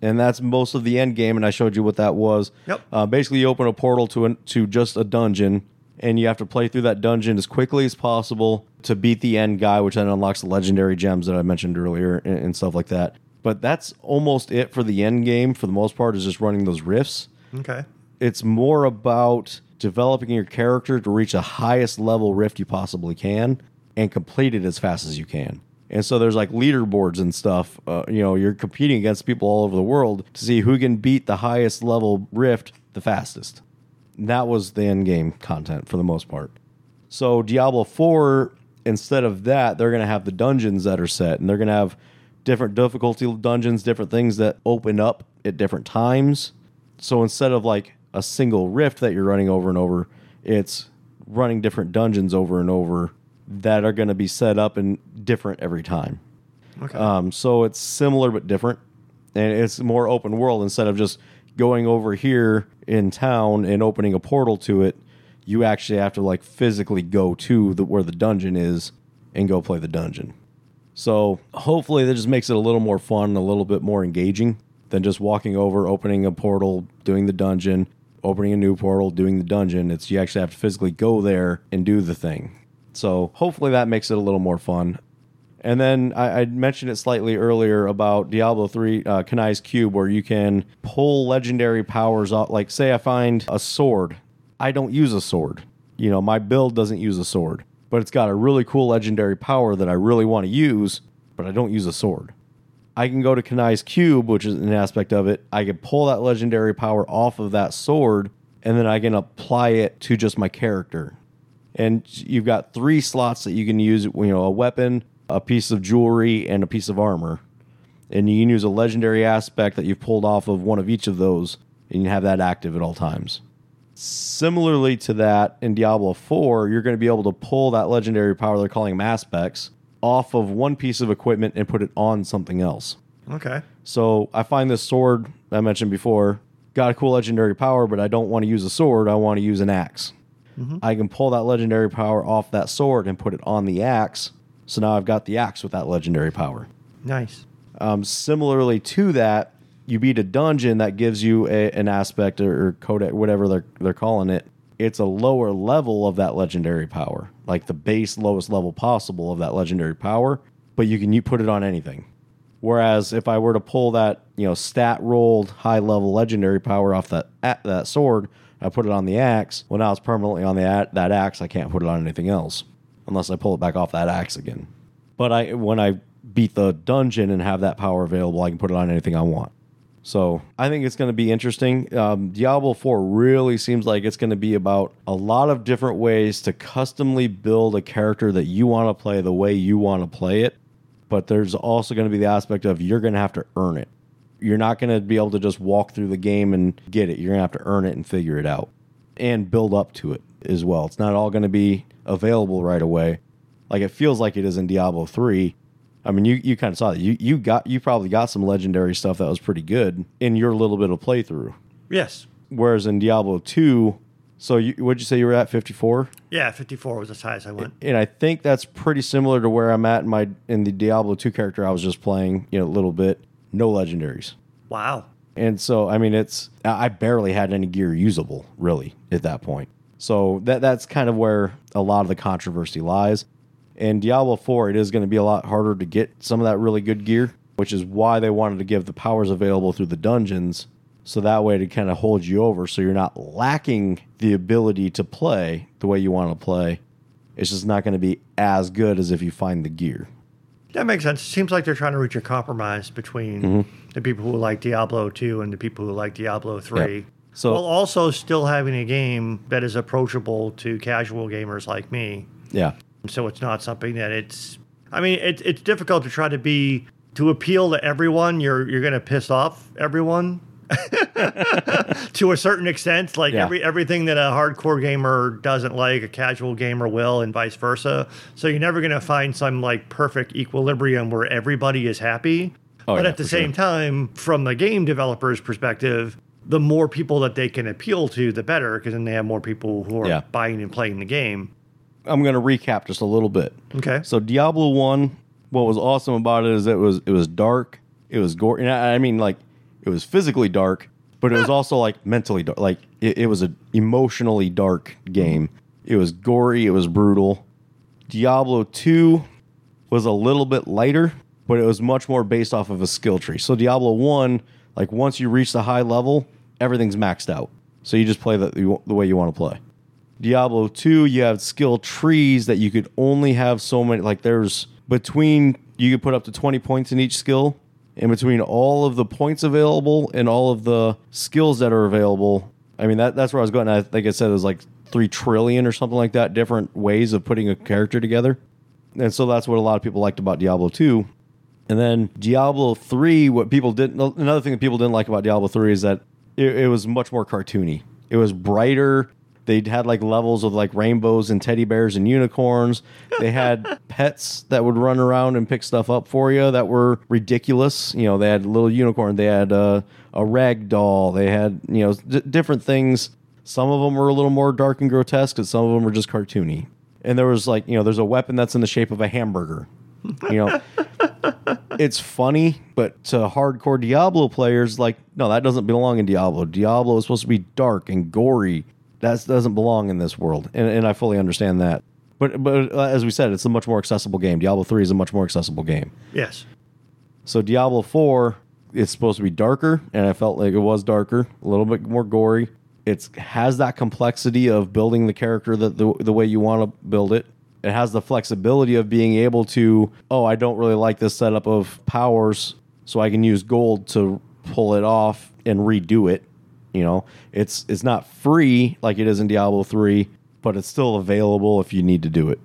S1: And that's most of the end game, and I showed you what that was.
S2: Yep.
S1: Uh, basically, you open a portal to an, to just a dungeon, and you have to play through that dungeon as quickly as possible to beat the end guy, which then unlocks the legendary gems that I mentioned earlier and, and stuff like that. But that's almost it for the end game. For the most part, is just running those rifts
S2: Okay.
S1: it's more about developing your character to reach the highest level rift you possibly can and complete it as fast as you can. And so there's like leaderboards and stuff. Uh, you know, you're competing against people all over the world to see who can beat the highest level rift the fastest. And that was the end game content for the most part. So Diablo 4, instead of that, they're going to have the dungeons that are set, and they're going to have different difficulty dungeons, different things that open up at different times. So instead of like a single rift that you're running over and over, it's running different dungeons over and over that are going to be set up and different every time.
S2: Okay.
S1: Um, so it's similar but different, and it's more open world instead of just going over here in town and opening a portal to it. You actually have to like physically go to the where the dungeon is and go play the dungeon. So hopefully that just makes it a little more fun, and a little bit more engaging than just walking over, opening a portal, doing the dungeon, opening a new portal, doing the dungeon. It's you actually have to physically go there and do the thing. So hopefully that makes it a little more fun. And then I, I mentioned it slightly earlier about Diablo 3 uh, Kanai's Cube, where you can pull legendary powers off. Like, say, I find a sword. I don't use a sword. You know, my build doesn't use a sword, but it's got a really cool legendary power that I really want to use, but I don't use a sword. I can go to Kanai's Cube, which is an aspect of it. I can pull that legendary power off of that sword, and then I can apply it to just my character. And you've got three slots that you can use you know a weapon a piece of jewelry and a piece of armor. And you can use a legendary aspect that you've pulled off of one of each of those and you have that active at all times. Similarly to that, in Diablo 4, you're going to be able to pull that legendary power, they're calling them aspects, off of one piece of equipment and put it on something else.
S2: Okay.
S1: So I find this sword I mentioned before got a cool legendary power, but I don't want to use a sword. I want to use an axe. I can pull that legendary power off that sword and put it on the axe. So now I've got the axe with that legendary power.
S2: Nice.
S1: Um, similarly to that, you beat a dungeon that gives you a, an aspect or, or codex, whatever they're they're calling it. It's a lower level of that legendary power, like the base lowest level possible of that legendary power, but you can you put it on anything. Whereas if I were to pull that you know stat rolled high level legendary power off that a- that sword, I put it on the axe. Well, now it's permanently on the that axe. I can't put it on anything else unless I pull it back off that axe again. But I when I beat the dungeon and have that power available, I can put it on anything I want. So I think it's going to be interesting. Um, Diablo 4 really seems like it's going to be about a lot of different ways to customly build a character that you want to play the way you want to play it. But there's also going to be the aspect of you're going to have to earn it. You're not going to be able to just walk through the game and get it. You're going to have to earn it and figure it out and build up to it as well. It's not all going to be available right away. Like it feels like it is in Diablo 3. I mean, you, you kind of saw that. You you got you probably got some legendary stuff that was pretty good in your little bit of playthrough.
S2: Yes.
S1: Whereas in Diablo 2, so you would you say you were at 54?
S2: Yeah, 54 was as high as I went.
S1: And I think that's pretty similar to where I'm at in my in the Diablo 2 character I was just playing, you know, a little bit. No legendaries.
S2: Wow.
S1: And so, I mean, it's I barely had any gear usable really at that point. So that that's kind of where a lot of the controversy lies. In Diablo 4, it is going to be a lot harder to get some of that really good gear, which is why they wanted to give the powers available through the dungeons. So that way to kind of hold you over so you're not lacking the ability to play the way you want to play. It's just not going to be as good as if you find the gear.
S2: That makes sense. It seems like they're trying to reach a compromise between
S1: Mm-hmm.
S2: the people who like Diablo 2 and the people who like Diablo 3.
S1: Yeah. So-
S2: while also still having a game that is approachable to casual gamers like me.
S1: Yeah.
S2: So it's not something that it's. I mean, it's it's difficult to try to be to appeal to everyone. You're you're going to piss off everyone [laughs] to a certain extent. Like
S1: Yeah.
S2: every everything that a hardcore gamer doesn't like, a casual gamer will, and vice versa. So you're never going to find some like perfect equilibrium where everybody is happy.
S1: Oh,
S2: but
S1: yeah,
S2: at the same
S1: sure.
S2: time, from the game developer's perspective, the more people that they can appeal to, the better, because then they have more people who are
S1: Yeah.
S2: buying and playing the game.
S1: I'm going to recap just a little bit.
S2: Okay.
S1: So Diablo One, what was awesome about it is it was it was dark, it was gore. And I I mean, like it was physically dark, but it was also like mentally dark. Like it, it was an emotionally dark game. It was gory, it was brutal. Diablo Two was a little bit lighter, but it was much more based off of a skill tree. So Diablo One, like once you reach the high level, everything's maxed out. So you just play the the way you want to play. Diablo 2, you have skill trees that you could only have so many. Like there's between, you could put up to 20 points in each skill. And between all of the points available and all of the skills that are available, I mean, that, that's where I was going. I think I said it was like 3 trillion or something like that, different ways of putting a character together. And so that's what a lot of people liked about Diablo 2. And then Diablo 3, what people didn't, another thing that people didn't like about Diablo 3 is that it, it was much more cartoony. It was brighter. They had like levels of like rainbows and teddy bears and unicorns. They had [laughs] pets that would run around and pick stuff up for you that were ridiculous. You know, they had a little unicorn. They had uh, a rag doll. They had, you know, d- different things. Some of them were a little more dark and grotesque, and some of them were just cartoony. And there was like, you know, there's a weapon that's in the shape of a hamburger. You know, [laughs] it's funny, but to hardcore Diablo players, like, no, that doesn't belong in Diablo. Diablo is supposed to be dark and gory. That doesn't belong in this world, and, and I fully understand that. But but uh, as we said, it's a much more accessible game. Diablo three is a much more accessible game.
S2: Yes.
S1: So Diablo 4, it's supposed to be darker, and I felt like it was darker, a little bit more gory. It has that complexity of building the character that the, the way you want to build it. It has the flexibility of being able to, oh, I don't really like this setup of powers, so I can use gold to pull it off and redo it. You know, it's it's not free like it is in Diablo 3, but it's still available if you need to do it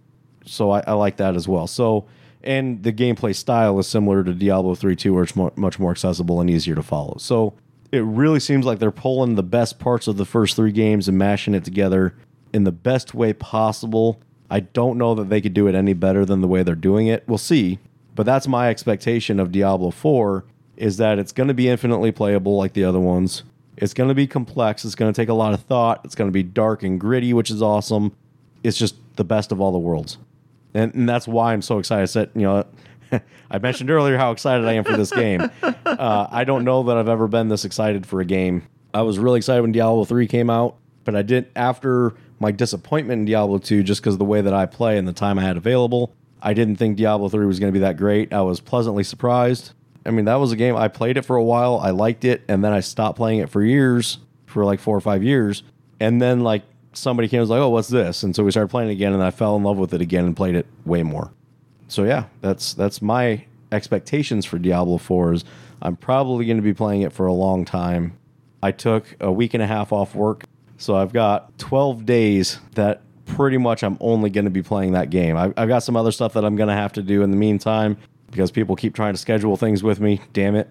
S1: so I, I like that as well. So, and the gameplay style is similar to Diablo 3 2, where it's mo- much more accessible and easier to follow. So, it really seems like they're pulling the best parts of the first three games and mashing it together in the best way possible. I don't know that they could do it any better than the way they're doing it. We'll see. But that's my expectation of Diablo 4 is that it's going to be infinitely playable like the other ones. It's going to be complex. It's going to take a lot of thought. It's going to be dark and gritty, which is awesome. It's just the best of all the worlds. And, and that's why I'm so excited. I said, you know, [laughs] I mentioned earlier how excited I am for this game. [laughs] Uh, I don't know that I've ever been this excited for a game. I was really excited when Diablo 3 came out, but I did after my disappointment in Diablo 2 just because of the way that I play and the time I had available. I didn't think Diablo 3 was going to be that great. I was pleasantly surprised. I mean, that was a game I played it for a while. I liked it, and then I stopped playing it for years, for like four or five years. And then like somebody came and was like, "Oh, what's this?" And so we started playing it again, and I fell in love with it again and played it way more. So yeah, that's that's my expectations for Diablo 4 is I'm probably going to be playing it for a long time. I took a week and a half off work, so I've got 12 days that pretty much I'm only going to be playing that game. I, I've got some other stuff that I'm going to have to do in the meantime because people keep trying to schedule things with me. Damn it.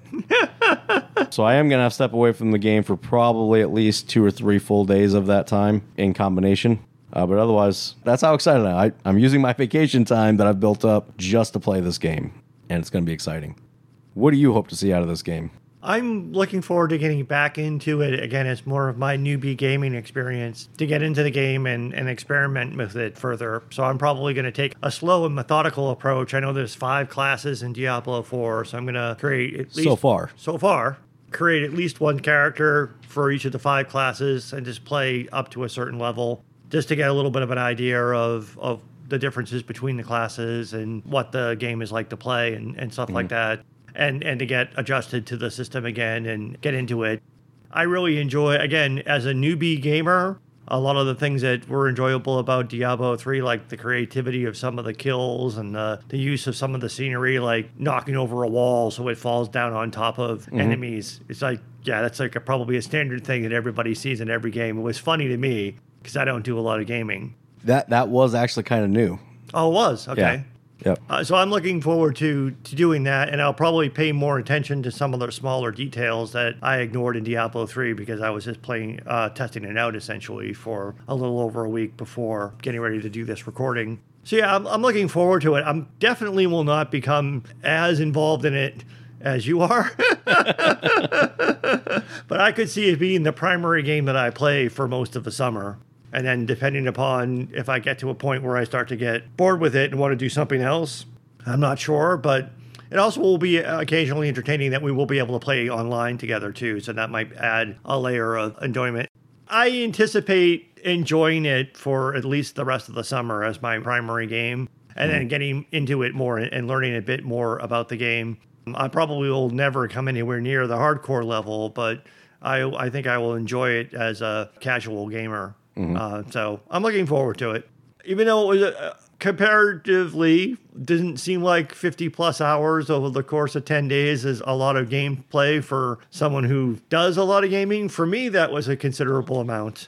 S1: [laughs] so I am going to have to step away from the game for probably at least two or three full days of that time in combination. Uh, but otherwise, that's how excited I am. I, I'm using my vacation time that I've built up just to play this game, and it's going to be exciting. What do you hope to see out of this game?
S2: I'm looking forward to getting back into it again as more of my newbie gaming experience to get into the game and, and experiment with it further. So I'm probably going to take a slow and methodical approach. I know there's five classes in Diablo 4, so I'm going to create at least
S1: So far.
S2: so far create at least one character for each of the five classes and just play up to a certain level just to get a little bit of an idea of of the differences between the classes and what the game is like to play and, and stuff like mm. that and and to get adjusted to the system again and get into it i really enjoy again as a newbie gamer a lot of the things that were enjoyable about Diablo 3, like the creativity of some of the kills and the, the use of some of the scenery, like knocking over a wall so it falls down on top of mm-hmm. enemies. It's like, yeah, that's like a, probably a standard thing that everybody sees in every game. It was funny to me because I don't do a lot of gaming.
S1: That that was actually kind of new.
S2: Oh, it was? Okay.
S1: Yeah. Yep.
S2: Uh, so I'm looking forward to to doing that, and I'll probably pay more attention to some of the smaller details that I ignored in Diablo 3 because I was just playing, uh, testing it out essentially for a little over a week before getting ready to do this recording. So yeah, I'm, I'm looking forward to it. I'm definitely will not become as involved in it as you are, [laughs] but I could see it being the primary game that I play for most of the summer. And then, depending upon if I get to a point where I start to get bored with it and want to do something else, I'm not sure. But it also will be occasionally entertaining that we will be able to play online together too. So that might add a layer of enjoyment. I anticipate enjoying it for at least the rest of the summer as my primary game, and then mm. getting into it more and learning a bit more about the game. I probably will never come anywhere near the hardcore level, but I, I think I will enjoy it as a casual gamer. Uh, so I'm looking forward to it. Even though it was uh, comparatively didn't seem like 50 plus hours over the course of 10 days is a lot of gameplay for someone who does a lot of gaming. For me, that was a considerable amount.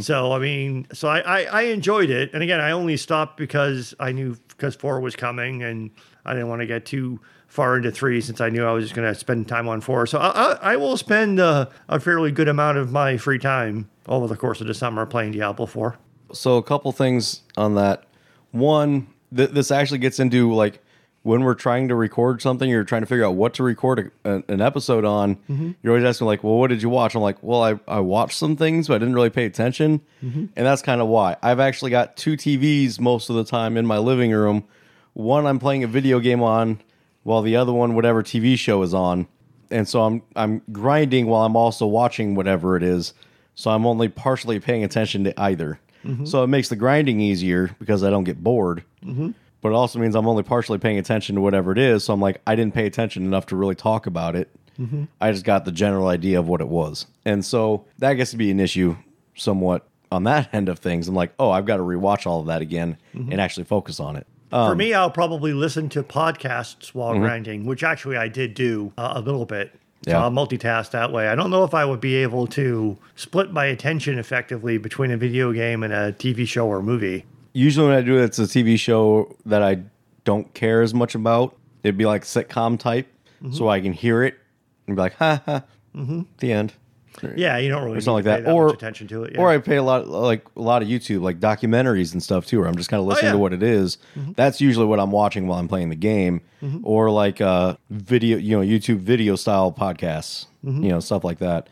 S2: So I mean, so I, I I enjoyed it, and again, I only stopped because I knew because four was coming, and I didn't want to get too far into three since I knew I was just going to spend time on four. So I, I, I will spend uh, a fairly good amount of my free time over the course of the summer playing Diablo four.
S1: So a couple things on that. One, th- this actually gets into like when we're trying to record something, you're trying to figure out what to record a, a- an episode on. Mm-hmm. You're always asking like, "Well, what did you watch?" I'm like, "Well, I, I watched some things, but I didn't really pay attention," mm-hmm. and that's kind of why I've actually got two TVs most of the time in my living room. One I'm playing a video game on, while the other one whatever TV show is on, and so I'm I'm grinding while I'm also watching whatever it is. So I'm only partially paying attention to either. Mm-hmm. So it makes the grinding easier because I don't get bored. Mm-hmm. But it also means I'm only partially paying attention to whatever it is. So I'm like, I didn't pay attention enough to really talk about it. Mm-hmm. I just got the general idea of what it was. And so that gets to be an issue somewhat on that [laughs] end of things. I'm like, oh, I've got to rewatch all of that again and actually focus on it.
S2: For um, me, I'll probably listen to podcasts while grinding, which actually I did do uh, a little bit. So
S1: Yeah.
S2: I'll multitask that way. I don't know if I would be able to split my attention effectively between a video game and a TV show or movie.
S1: usually when I do it, it's a TV show that I don't care as much about. It'd be like sitcom type, mm-hmm. so I can hear it and be like, ha ha, mm-hmm. The end.
S2: Yeah, you don't really
S1: something
S2: need
S1: like that.
S2: pay
S1: Or
S2: much attention to it. yeah.
S1: Or I pay a lot, like a lot of YouTube, like documentaries and stuff too, where I'm just kind of listening
S2: yeah.
S1: to what it is. That's usually what I'm watching while I'm playing the game, or like uh, video, you know, YouTube video style podcasts, you know, stuff like that.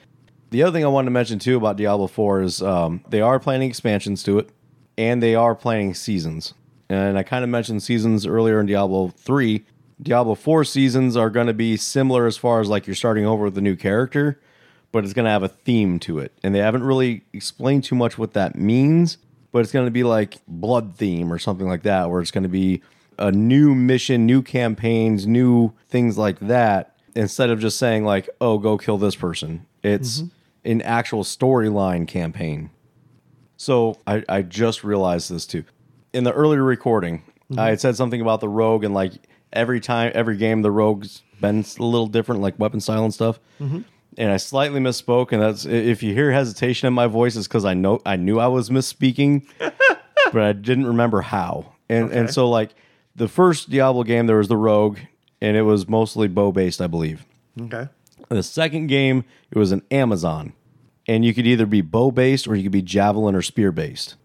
S1: The other thing I wanted to mention too about Diablo 4 is um, they are planning expansions to it, and they are planning seasons. And I kind of mentioned seasons earlier in Diablo 3. Diablo 4 seasons are going to be similar as far as like you're starting over with a new character, but it's going to have a theme to it. And they haven't really explained too much what that means, but it's going to be like blood theme or something like that, where it's going to be a new mission, new campaigns, new things like that, instead of just saying like, "Oh, go kill this person." It's mm-hmm. an actual storyline campaign. So I, I just realized this too. In the earlier recording, mm-hmm. I had said something about the rogue and like every time, every game, the rogue's been a little different, like weapon style and stuff. Mm-hmm. And I slightly misspoke, and that's if you hear hesitation in my voice, is because I know I knew I was misspeaking, [laughs] but I didn't remember how. And and so like the first Diablo game, there was the rogue, and it was mostly bow based, I believe.
S2: okay.
S1: The second game, it was an Amazon. And you could either be bow based or you could be javelin or spear based.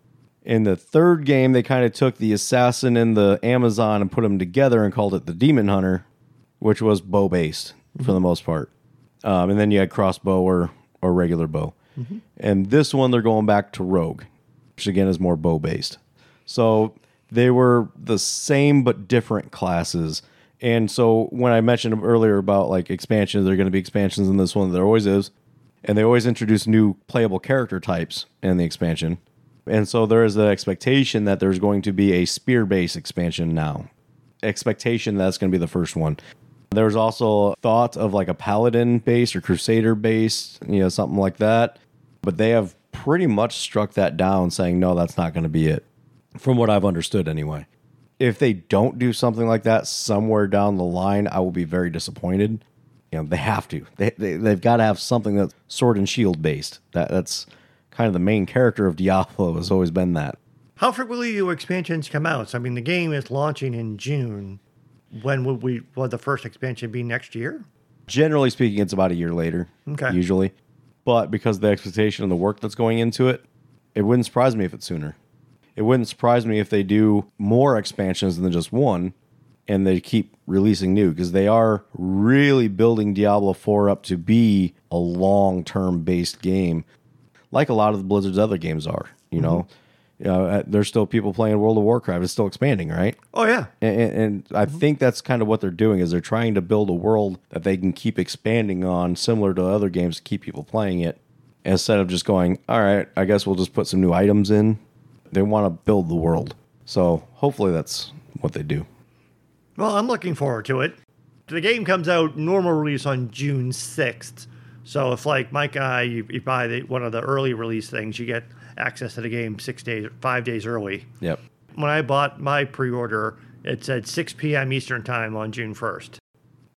S1: In the third game, they kind of took the assassin and the Amazon and put them together and called it the Demon Hunter, which was bow based for the mm-hmm. most part. Um, and then you had crossbow or, or regular bow. And this one, they're going back to rogue, which again is more bow based. So they were the same but different classes. And so when I mentioned earlier about like expansions, there are going to be expansions in this one. There always is. And they always introduce new playable character types in the expansion. And so there is the expectation that there's going to be a spear based expansion now. Expectation that's going to be the first one. There's also thought of like a paladin base or crusader base, you know, something like that. But they have pretty much struck that down, saying, no, that's not going to be it, from what I've understood anyway. If they don't do something like that somewhere down the line, I will be very disappointed. You know, they have to. They, they, they've got to have something that's sword and shield based. That, that's kind of the main character of Diablo, has always been that.
S2: How frequently do expansions come out? So, I mean, the game is launching in June. When would we? Would the first expansion be next year?
S1: Generally speaking, it's about a year later,
S2: Okay.
S1: usually. But because of the expectation and the work that's going into it, it wouldn't surprise me if it's sooner. It wouldn't surprise me if they do more expansions than just one and they keep releasing new because they are really building Diablo 4 up to be a long term based game, like a lot of the Blizzard's other games are. You know, mm-hmm. You know, uh, there's still people playing World of Warcraft. It's still expanding, right?
S2: Oh yeah.
S1: And, and, I think that's kind of what they're doing is they're trying to build a world that they can keep expanding on, similar to other games, to keep people playing it, instead of just going, all right, I guess we'll just put some new items in. They want to build the world, so hopefully that's what they do.
S2: Well, I'm looking forward to it. The game comes out normal release on June 6th. So if like Mike I, you, you buy the, one of the early release things, you get access to the game six days, five days early.
S1: Yep.
S2: When I bought my pre-order, it said 6 p.m. Eastern time on June 1st.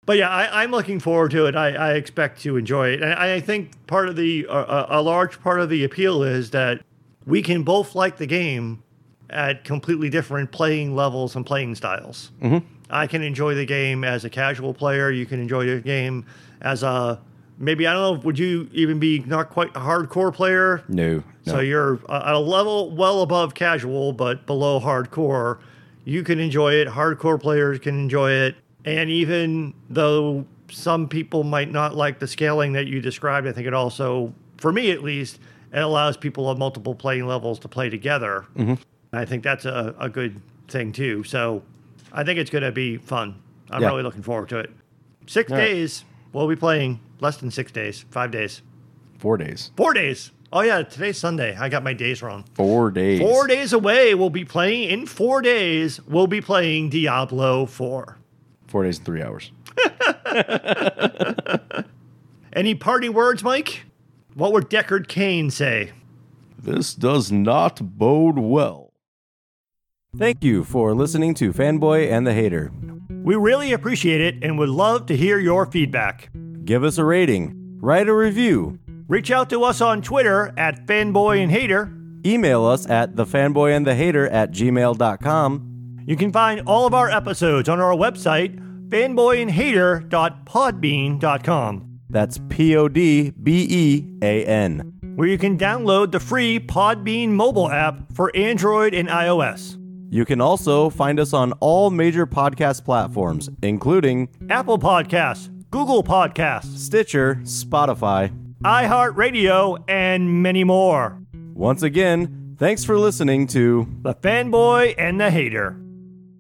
S2: But yeah, I, I'm looking forward to it. I, I expect to enjoy it, and I think part of the uh, a large part of the appeal is that we can both like the game at completely different playing levels and playing styles. I can enjoy the game as a casual player. You can enjoy the game as a maybe I don't know. Would you even be not quite a hardcore player?
S1: No. No.
S2: So you're uh, at a level well above casual, but below hardcore. You can enjoy it. Hardcore players can enjoy it. And even though some people might not like the scaling that you described, I think it also, for me at least, it allows people of multiple playing levels to play together. Mm-hmm. And I think that's a, a good thing too. So I think it's going to be fun. I'm
S1: Yeah.
S2: really looking forward to it. Six
S1: All right.
S2: days, we'll be playing less than six days, five days,
S1: Four days.
S2: four days. Oh, yeah, today's Sunday. I got my days wrong.
S1: Four days.
S2: Four days away, we'll be playing. In four days, we'll be playing Diablo 4.
S1: Four days and three hours. [laughs]
S2: Any party words, Mike? What would Deckard Cain say?
S1: This does not bode well. Thank you for listening to Fanboy and the Hater.
S2: We really appreciate it and would love to hear your feedback.
S1: Give us a rating, write a review,
S2: Reach out to us on Twitter at Fanboy and Hater.
S1: email us at thefanboyandthehater at gmail.com.
S2: You can find all of our episodes on our website, fanboyandhater.podbean.com.
S1: That's P O D B E A N.
S2: where you can download the free Podbean mobile app for Android and iOS.
S1: You can also find us on all major podcast platforms, including
S2: Apple Podcasts, Google Podcasts,
S1: Stitcher, Spotify.
S2: iHeartRadio, and many more.
S1: Once again, thanks for listening to
S2: The Fanboy and the Hater.